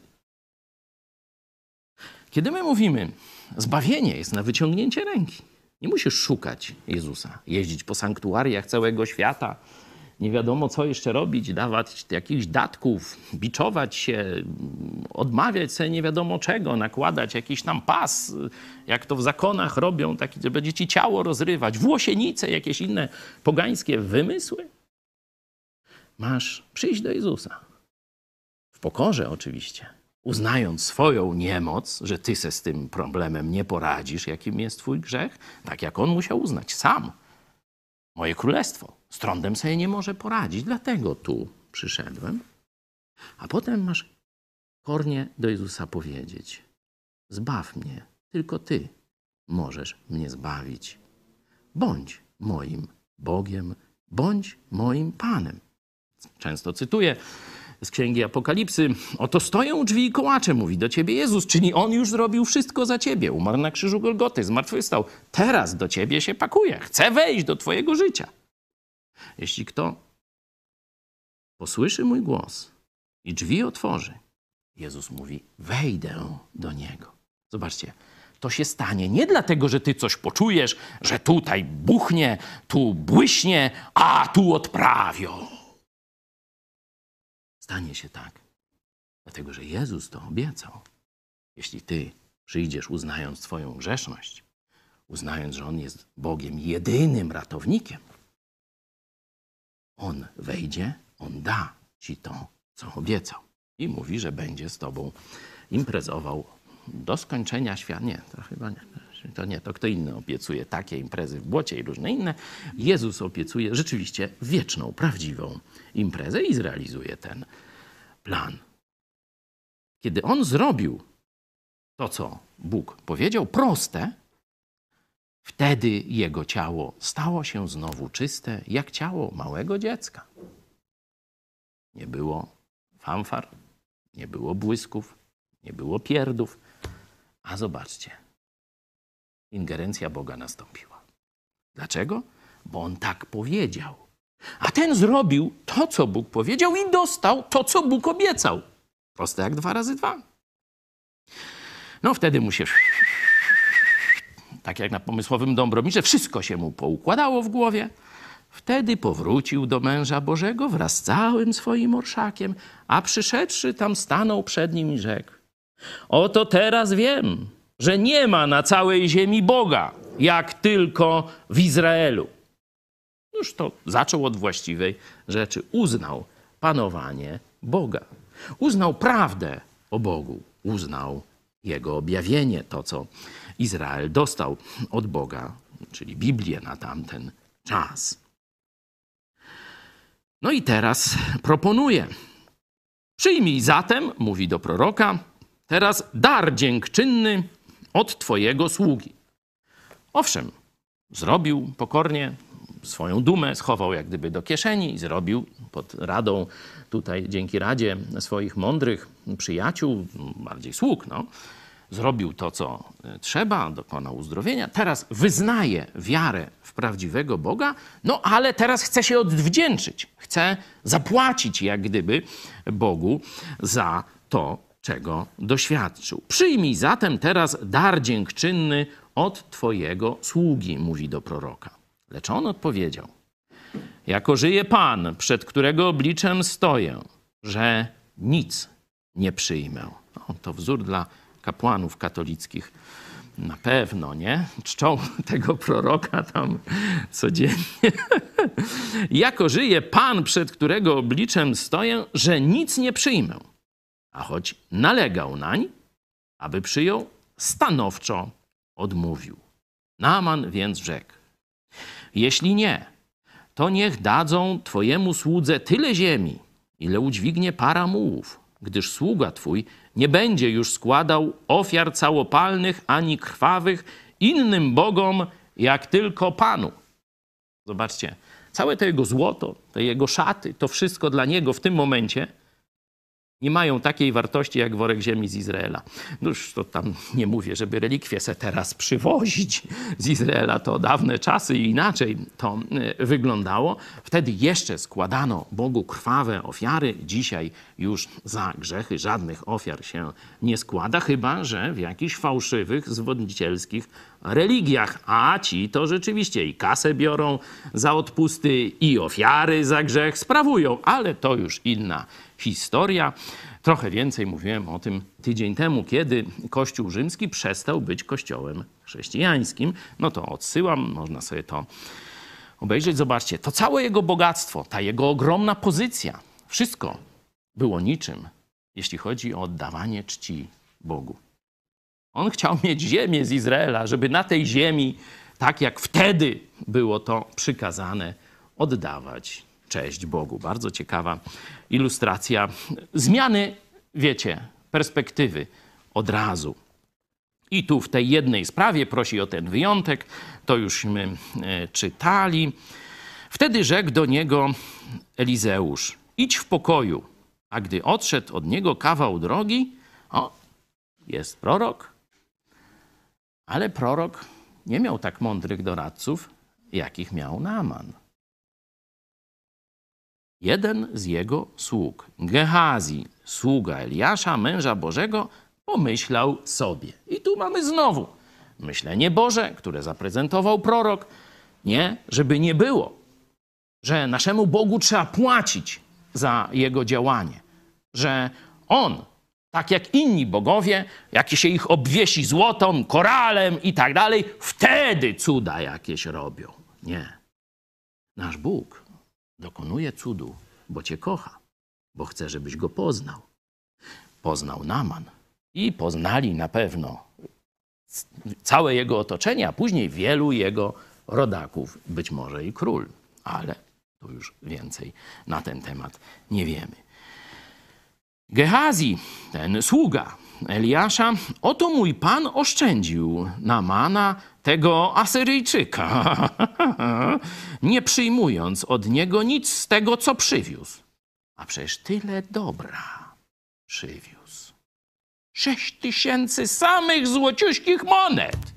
Speaker 1: Kiedy my mówimy, zbawienie jest na wyciągnięcie ręki, nie musisz szukać Jezusa, jeździć po sanktuariach całego świata, nie wiadomo co jeszcze robić, dawać jakichś datków, biczować się, odmawiać sobie nie wiadomo czego, nakładać jakiś tam pas, jak to w zakonach robią, taki, że będzie ci ciało rozrywać, włosienice, jakieś inne pogańskie wymysły. Masz przyjść do Jezusa. W pokorze oczywiście uznając swoją niemoc, że ty se z tym problemem nie poradzisz, jakim jest twój grzech, tak jak on musiał uznać sam. Moje królestwo z trądem sobie nie może poradzić, dlatego tu przyszedłem. A potem masz kornie do Jezusa powiedzieć: Zbaw mnie, tylko ty możesz mnie zbawić. Bądź moim Bogiem, bądź moim Panem. Często cytuję z Księgi Apokalipsy. Oto stoją drzwi i kołacze, mówi do ciebie Jezus, czyli On już zrobił wszystko za ciebie. Umarł na krzyżu Golgoty, zmartwychwstał. Teraz do ciebie się pakuje. Chce wejść do twojego życia. Jeśli kto posłyszy mój głos i drzwi otworzy, Jezus mówi, wejdę do Niego. Zobaczcie, to się stanie nie dlatego, że ty coś poczujesz, że tutaj buchnie, tu błyśnie, a tu odprawią. Stanie się tak, dlatego że Jezus to obiecał. Jeśli ty przyjdziesz uznając swoją grzeszność, uznając, że On jest Bogiem jedynym ratownikiem, On wejdzie, On da ci to, co obiecał. I mówi, że będzie z tobą imprezował do skończenia świata. Nie, to chyba nie. To nie, to kto inny obiecuje takie imprezy w błocie i różne inne. Jezus obiecuje rzeczywiście wieczną, prawdziwą imprezę i zrealizuje ten plan. Kiedy on zrobił to, co Bóg powiedział, proste, wtedy jego ciało stało się znowu czyste, jak ciało małego dziecka. Nie było fanfar, nie było błysków, nie było pierdów, a zobaczcie, ingerencja Boga nastąpiła. Dlaczego? Bo on tak powiedział. A ten zrobił to, co Bóg powiedział i dostał to, co Bóg obiecał. Proste jak dwa razy dwa. No wtedy mu się, <laughs> tak jak na pomysłowym Dąbromirze, wszystko się mu poukładało w głowie. Wtedy powrócił do męża Bożego wraz z całym swoim orszakiem, a przyszedłszy tam stanął przed nim i rzekł: Oto teraz wiem, że nie ma na całej ziemi Boga, jak tylko w Izraelu. Już to zaczął od właściwej rzeczy. Uznał panowanie Boga. Uznał prawdę o Bogu. Uznał jego objawienie, to co Izrael dostał od Boga, czyli Biblię na tamten czas. No i teraz proponuje. Przyjmij zatem, mówi do proroka, teraz dar dziękczynny od Twojego sługi. Owszem, zrobił pokornie swoją dumę, schował jak gdyby do kieszeni i zrobił pod radą, tutaj dzięki radzie swoich mądrych przyjaciół, bardziej sług, no, zrobił to, co e, trzeba, dokonał uzdrowienia, teraz wyznaje wiarę w prawdziwego Boga, no ale teraz chce się odwdzięczyć, chce zapłacić jak gdyby Bogu za to, czego doświadczył. Przyjmij zatem teraz dar dziękczynny od Twojego sługi, mówi do proroka. Lecz on odpowiedział: Jako żyje Pan, przed którego obliczem stoję, że nic nie przyjmę. No, to wzór dla kapłanów katolickich. Na pewno, nie? Czczą <laughs> tego proroka tam codziennie. <laughs> jako żyje Pan, przed którego obliczem stoję, że nic nie przyjmę. A choć nalegał nań, aby przyjął, stanowczo odmówił. Naaman więc rzekł: Jeśli nie, to niech dadzą Twojemu słudze tyle ziemi, ile udźwignie para mułów, gdyż sługa Twój nie będzie już składał ofiar całopalnych ani krwawych innym bogom, jak tylko Panu. Zobaczcie, całe to jego złoto, te jego szaty, to wszystko dla niego w tym momencie nie mają takiej wartości jak worek ziemi z Izraela. No już to tam nie mówię, żeby relikwie se teraz przywozić z Izraela. To dawne czasy i inaczej to e, wyglądało. Wtedy jeszcze składano Bogu krwawe ofiary. Dzisiaj już za grzechy żadnych ofiar się nie składa, chyba że w jakichś fałszywych, zwodnicielskich religiach. A ci to rzeczywiście i kasę biorą za odpusty, i ofiary za grzech sprawują, ale to już inna historia. Trochę więcej mówiłem o tym tydzień temu, kiedy Kościół rzymski przestał być kościołem chrześcijańskim. No to odsyłam, można sobie to obejrzeć. Zobaczcie, to całe jego bogactwo, ta jego ogromna pozycja, wszystko było niczym, jeśli chodzi o oddawanie czci Bogu. On chciał mieć ziemię z Izraela, żeby na tej ziemi, tak jak wtedy było to przykazane, oddawać cześć Bogu. Bardzo ciekawa ilustracja zmiany, wiecie, perspektywy od razu. I tu w tej jednej sprawie prosi o ten wyjątek, to jużśmy e, czytali. Wtedy rzekł do niego Elizeusz: Idź w pokoju. A gdy odszedł od niego kawał drogi, o, jest prorok, ale prorok nie miał tak mądrych doradców, jakich miał Naaman jeden z jego sług, Gehazi, sługa Eliasza, męża Bożego, pomyślał sobie. I tu mamy znowu myślenie Boże, które zaprezentował prorok. Nie, żeby nie było, że naszemu Bogu trzeba płacić za jego działanie, że on, tak jak inni bogowie, jak się ich obwiesi złotą, koralem i tak dalej, wtedy cuda jakieś robią. Nie. Nasz Bóg dokonuje cudu, bo cię kocha, bo chce, żebyś go poznał. Poznał Naman i poznali na pewno całe jego otoczenie, a później wielu jego rodaków, być może i król, ale tu już więcej na ten temat nie wiemy. Gehazi, ten sługa Eliasza, oto mój pan oszczędził Namana, tego Asyryjczyka, <laughs> nie przyjmując od niego nic z tego, co przywiózł. A przecież tyle dobra przywiózł. Sześć tysięcy samych złociuśkich monet,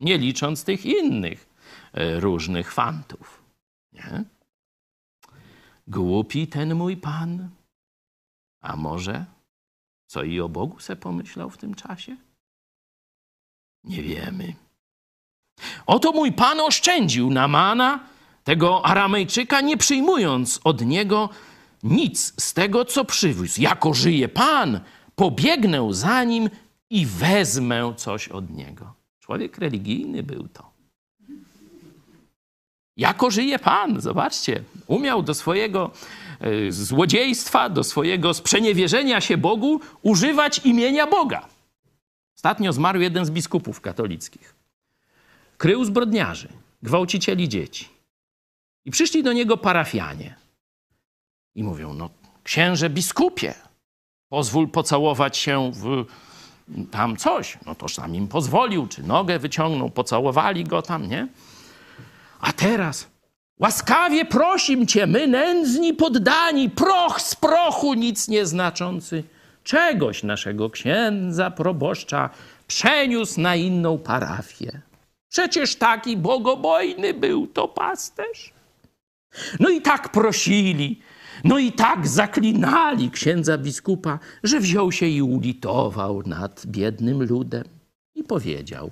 Speaker 1: nie licząc tych innych e, różnych fantów. Nie? Głupi ten mój pan. A może co i o Bogu se pomyślał w tym czasie? Nie wiemy. Oto mój pan oszczędził Namana, tego Aramejczyka, nie przyjmując od niego nic z tego, co przywiózł. Jako żyje pan, pobiegnę za nim i wezmę coś od niego. Człowiek religijny był to. Jako żyje Pan, zobaczcie, umiał do swojego złodziejstwa, do swojego sprzeniewierzenia się Bogu używać imienia Boga. Ostatnio zmarł jeden z biskupów katolickich krył zbrodniarzy, gwałcicieli dzieci. I przyszli do niego parafianie i mówią: No, księże biskupie, pozwól pocałować się w tam coś. No toż nam im pozwolił, czy nogę wyciągnął, pocałowali go tam, nie? A teraz łaskawie prosim cię, my nędzni poddani, proch z prochu, nic nieznaczący, czegoś naszego księdza, proboszcza, przeniósł na inną parafię. Przecież taki bogobojny był to pasterz. No i tak prosili, no i tak zaklinali księdza biskupa, że wziął się i ulitował nad biednym ludem i powiedział: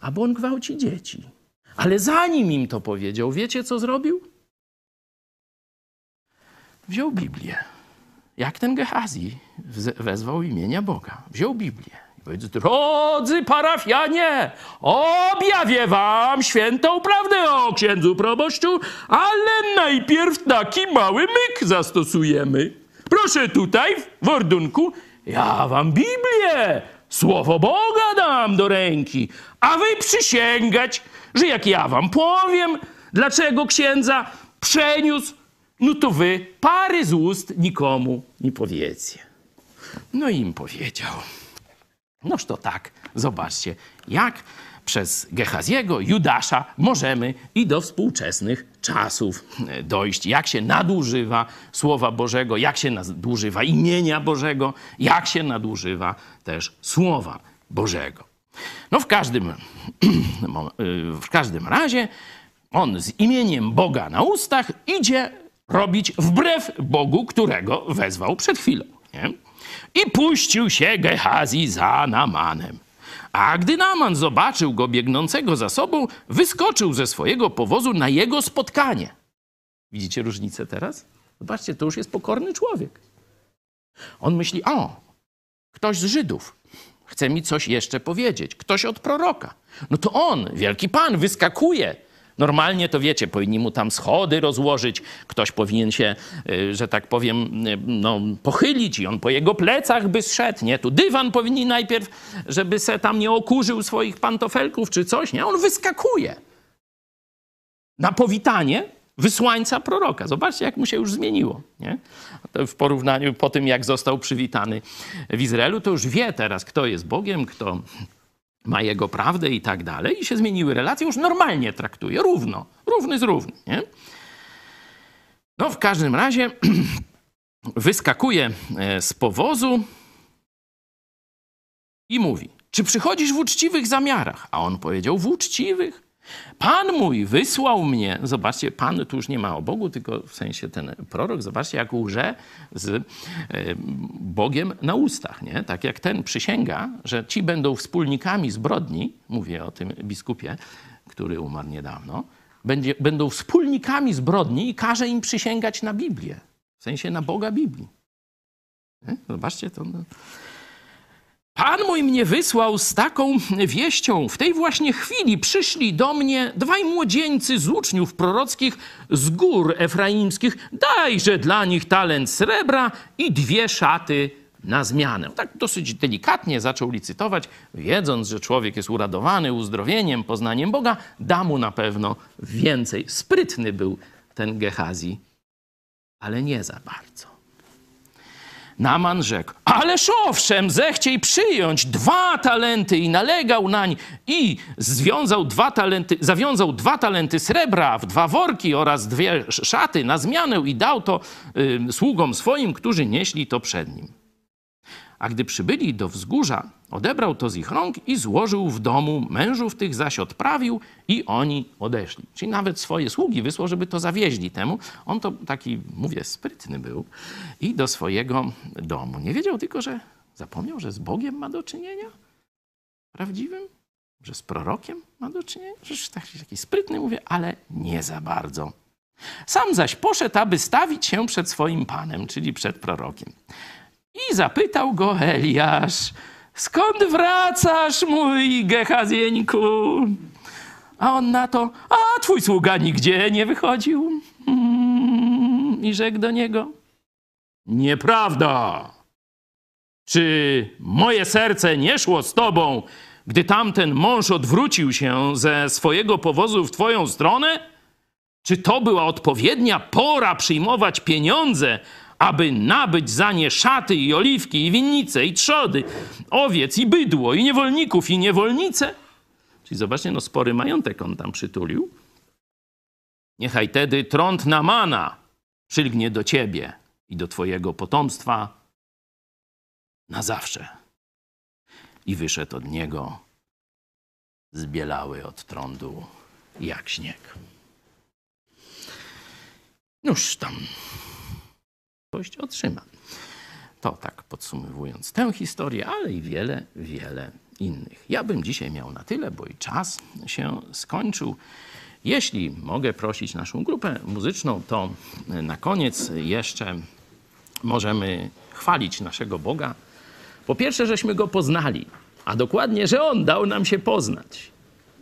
Speaker 1: A bo on gwałci dzieci. Ale zanim im to powiedział, wiecie co zrobił? Wziął Biblię. Jak ten Gehazi wezwał imienia Boga. Wziął Biblię. I powiedział, drodzy parafianie, objawię wam świętą prawdę o księdzu proboszczu, ale najpierw taki mały myk zastosujemy. Proszę tutaj, w ordunku, ja wam Biblię, słowo Boga dam do ręki, a wy przysięgać, że jak ja wam powiem, dlaczego księdza przeniósł, no to wy pary z ust nikomu nie powiecie. No i im powiedział. Noż to tak, zobaczcie, jak przez Gehaziego, Judasza możemy i do współczesnych czasów dojść. Jak się nadużywa Słowa Bożego, jak się nadużywa imienia Bożego, jak się nadużywa też Słowa Bożego. No w każdym, <clears throat> w każdym razie on z imieniem Boga na ustach idzie robić wbrew Bogu, którego wezwał przed chwilą. Nie? I puścił się Gehazi za Namanem. A gdy Naman zobaczył go biegnącego za sobą, wyskoczył ze swojego powozu na jego spotkanie. Widzicie różnicę teraz? Zobaczcie, to już jest pokorny człowiek. On myśli, o, ktoś z Żydów chce mi coś jeszcze powiedzieć, ktoś od proroka. No to on, wielki pan, wyskakuje Normalnie to wiecie, powinni mu tam schody rozłożyć, ktoś powinien się, y, że tak powiem, y, no, pochylić i on po jego plecach by zszedł, nie? Tu dywan powinni najpierw, żeby se tam nie okurzył swoich pantofelków czy coś, nie? On wyskakuje na powitanie wysłańca proroka. Zobaczcie, jak mu się już zmieniło. Nie? W porównaniu po tym, jak został przywitany w Izraelu, to już wie teraz, kto jest Bogiem, kto ma jego prawdę i tak dalej, i się zmieniły relacje, już normalnie traktuje, równo, równy z równy. Nie? No, w każdym razie <clears throat> wyskakuje e, z powozu i mówi: Czy przychodzisz w uczciwych zamiarach? A on powiedział: W uczciwych. Pan mój wysłał mnie. Zobaczcie, Pan tu już nie ma o Bogu, tylko w sensie ten prorok. Zobaczcie, jak łże z e, Bogiem na ustach. Nie? Tak jak ten przysięga, że ci będą wspólnikami zbrodni. Mówię o tym biskupie, który umarł niedawno. Będzie, będą wspólnikami zbrodni i każe im przysięgać na Biblię. W sensie na Boga Biblii. Nie? Zobaczcie to. No. Pan mój mnie wysłał z taką wieścią. W tej właśnie chwili przyszli do mnie dwaj młodzieńcy z uczniów prorockich z gór efraimskich. Dajże dla nich talent srebra i dwie szaty na zmianę. Tak dosyć delikatnie zaczął licytować, wiedząc, że człowiek jest uradowany uzdrowieniem, poznaniem Boga, da mu na pewno więcej. Sprytny był ten Gehazi, ale nie za bardzo. Naman rzekł, ależ owszem, zechciej przyjąć dwa talenty i nalegał nań i związał dwa talenty, zawiązał dwa talenty srebra w dwa worki oraz dwie szaty na zmianę i dał to y, sługom swoim, którzy nieśli to przed nim. A gdy przybyli do wzgórza, odebrał to z ich rąk i złożył w domu, mężów tych zaś odprawił i oni odeszli. Czyli nawet swoje sługi wysłał, żeby to zawieźli temu. On to taki, mówię, sprytny był i do swojego domu. Nie wiedział tylko, że zapomniał, że z Bogiem ma do czynienia? Prawdziwym? Że z prorokiem ma do czynienia? Że taki, taki sprytny, mówię, ale nie za bardzo. Sam zaś poszedł, aby stawić się przed swoim panem, czyli przed prorokiem. I zapytał go Eliasz, skąd wracasz, mój Gehazieńku? A on na to, a twój sługa nigdzie nie wychodził. I rzekł do niego, nieprawda. Czy moje serce nie szło z tobą, gdy tamten mąż odwrócił się ze swojego powozu w twoją stronę? Czy to była odpowiednia pora przyjmować pieniądze, aby nabyć za nie szaty i oliwki i winnice i trzody, owiec i bydło i niewolników i niewolnice. Czyli zobaczcie, no spory majątek on tam przytulił. Niechaj tedy trąd Namana przylgnie do ciebie i do twojego potomstwa na zawsze. i wyszedł od niego zbielały od trądu jak śnieg. Noż tam gość otrzyma. To tak podsumowując tę historię, ale i wiele, wiele innych. Ja bym dzisiaj miał na tyle, bo i czas się skończył. Jeśli mogę prosić naszą grupę muzyczną, to na koniec jeszcze możemy chwalić naszego Boga. Po pierwsze, żeśmy go poznali, a dokładnie, że on dał nam się poznać.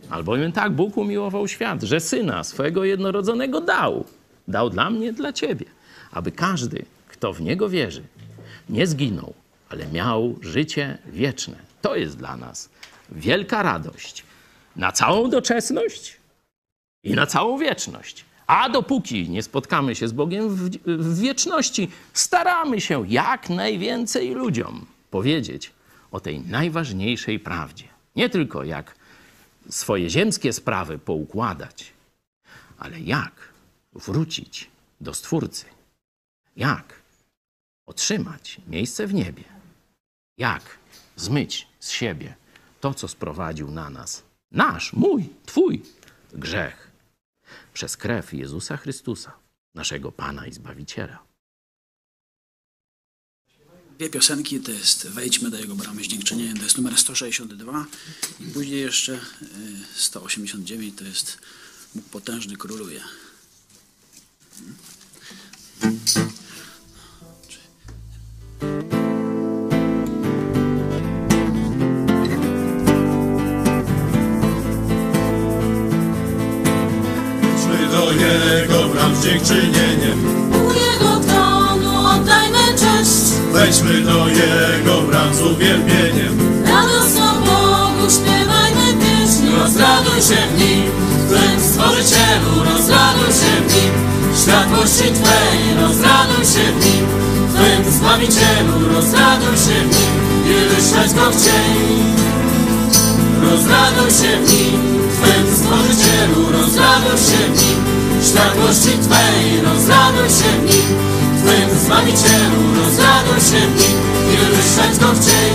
Speaker 1: Albowiem tak Bóg umiłował świat, że syna swojego jednorodzonego dał. Dał dla mnie, dla ciebie, aby każdy, kto w niego wierzy, nie zginął, ale miał życie wieczne. To jest dla nas wielka radość na całą doczesność i na całą wieczność. A dopóki nie spotkamy się z Bogiem w, w wieczności, staramy się jak najwięcej ludziom powiedzieć o tej najważniejszej prawdzie. Nie tylko jak swoje ziemskie sprawy poukładać, ale jak wrócić do Stwórcy. Jak otrzymać miejsce w niebie. Jak zmyć z siebie to, co sprowadził na nas nasz, mój, twój grzech przez krew Jezusa Chrystusa, naszego Pana i Zbawiciela.
Speaker 3: Dwie piosenki to jest Wejdźmy do Jego bramy z dziękczynieniem, to jest numer 162 i później jeszcze y, 189 to jest Bóg potężny króluje.
Speaker 5: Jego bram z dziękczynieniem.
Speaker 2: U Jego tronu oddajmy cześć,
Speaker 5: Wejdźmy do Jego bram z uwielbieniem.
Speaker 2: radosno Bogu śpiewajmy pieśni.
Speaker 5: Rozraduj się w Nim, Twym Stworzycielu, rozraduj się w Nim. Światłości Twej, rozraduj się w Nim. Twym Zbawicielu, rozraduj się w Nim i wyszłać Go chciej. Rozraduj się w Nim, Twym Stworzycielu, rozraduj się w Nim. Światłości Twej, rozraduj się w Nim. Twym Zbawicielu, rozraduj się w Nim i wyszłać Go chciej.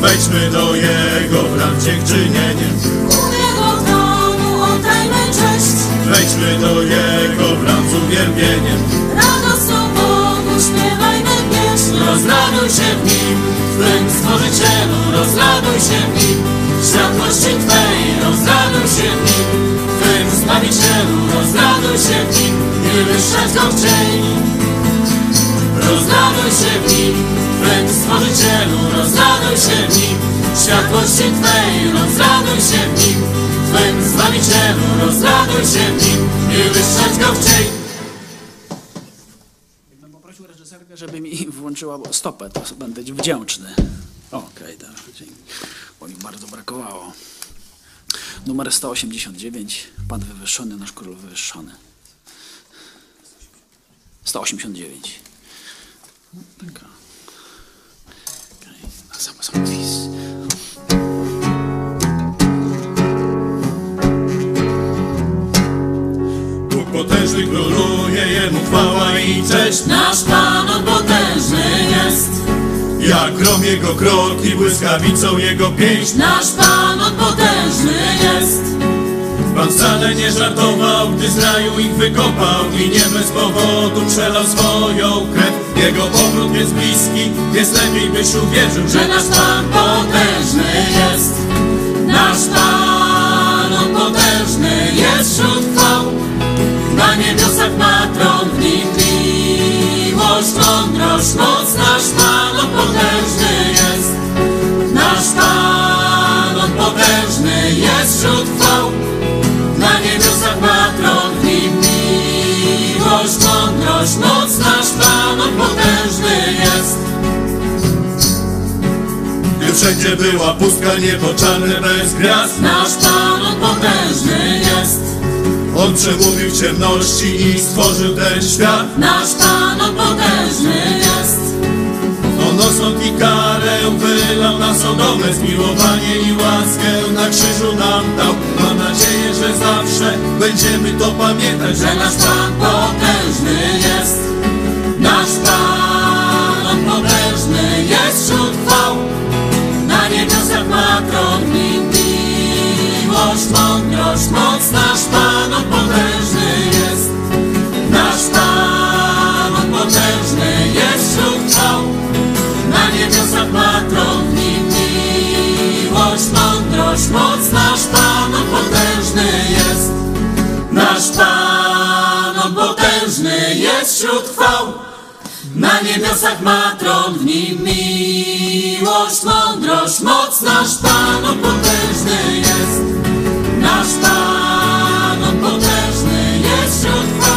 Speaker 5: Wejdźmy do Jego bram dziękczynieniem.
Speaker 2: U Jego tronu oddajmy cześć,
Speaker 5: Wejdźmy do Jego bram z uwielbieniem.
Speaker 2: radosno Bogu śpiewajmy pieśni.
Speaker 5: Rozraduj się w Nim, Twym Stworzycielu, rozraduj się w Nim. Światłości Twej, rozraduj się w Nim. Zbawicielu, rozraduj się w Nim i wywyższać Go. Rozraduj się w Nim, Twym Stworzycielu, rozraduj się w Nim. Światłości Twej, rozraduj się w Nim. Twym Zbawicielu, rozraduj się w Nim i wywyższać Go
Speaker 3: poprosił reżyserkę, żeby mi włączyła stopę, to będę wdzięczny. Okej, dobra, dzięki. Bo mi bardzo brakowało. Numer 189. Pan wywyższony, nasz król wywyższony. 189. No, taka. Na sam.
Speaker 5: Bóg potężny króluje, Jemu chwała i cześć.
Speaker 2: Nasz Pan on potężny jest,
Speaker 5: Jak grom Jego kroki, błyskawicą Jego pięść.
Speaker 2: nasz Pan on potężny jest.
Speaker 5: Pan wcale nie żartował, gdy z raju ich wykopał i nie bez powodu przelał swoją krew. Jego powrót jest bliski, jest lepiej byś uwierzył,
Speaker 2: że nasz Pan potężny jest. Nasz Pan, On potężny jest wśród chwał. Na niebiosach ma tron, w nim miłość, mądrość, moc. Nasz Pan,
Speaker 5: wszędzie była pustka, niebo czarne bez gwiazd.
Speaker 2: Nasz Pan, On potężny jest.
Speaker 5: On przemówił w ciemności i stworzył ten świat.
Speaker 2: Nasz Pan, On potężny jest.
Speaker 5: On osąd i karę wylał na Sodomę Zmiłowanie i łaskę na krzyżu nam dał Mam nadzieję, że zawsze będziemy to pamiętać
Speaker 2: Że nasz Pan potężny jest. Nasz Pan, nim miłość, mądrość, moc nasz Pan, on potężny jest. Nasz Pan, on potężny jest wśród chwał. Na niebiosach ma nim miłość, mądrość, moc nasz Pan, on potężny jest. Nasz Pan, on potężny jest wśród chwał. Na niebiosach ma tron, w nim miłość, mądrość, moc nasz Pan, on potężny jest. Nasz Pan, on potężny jest, wśród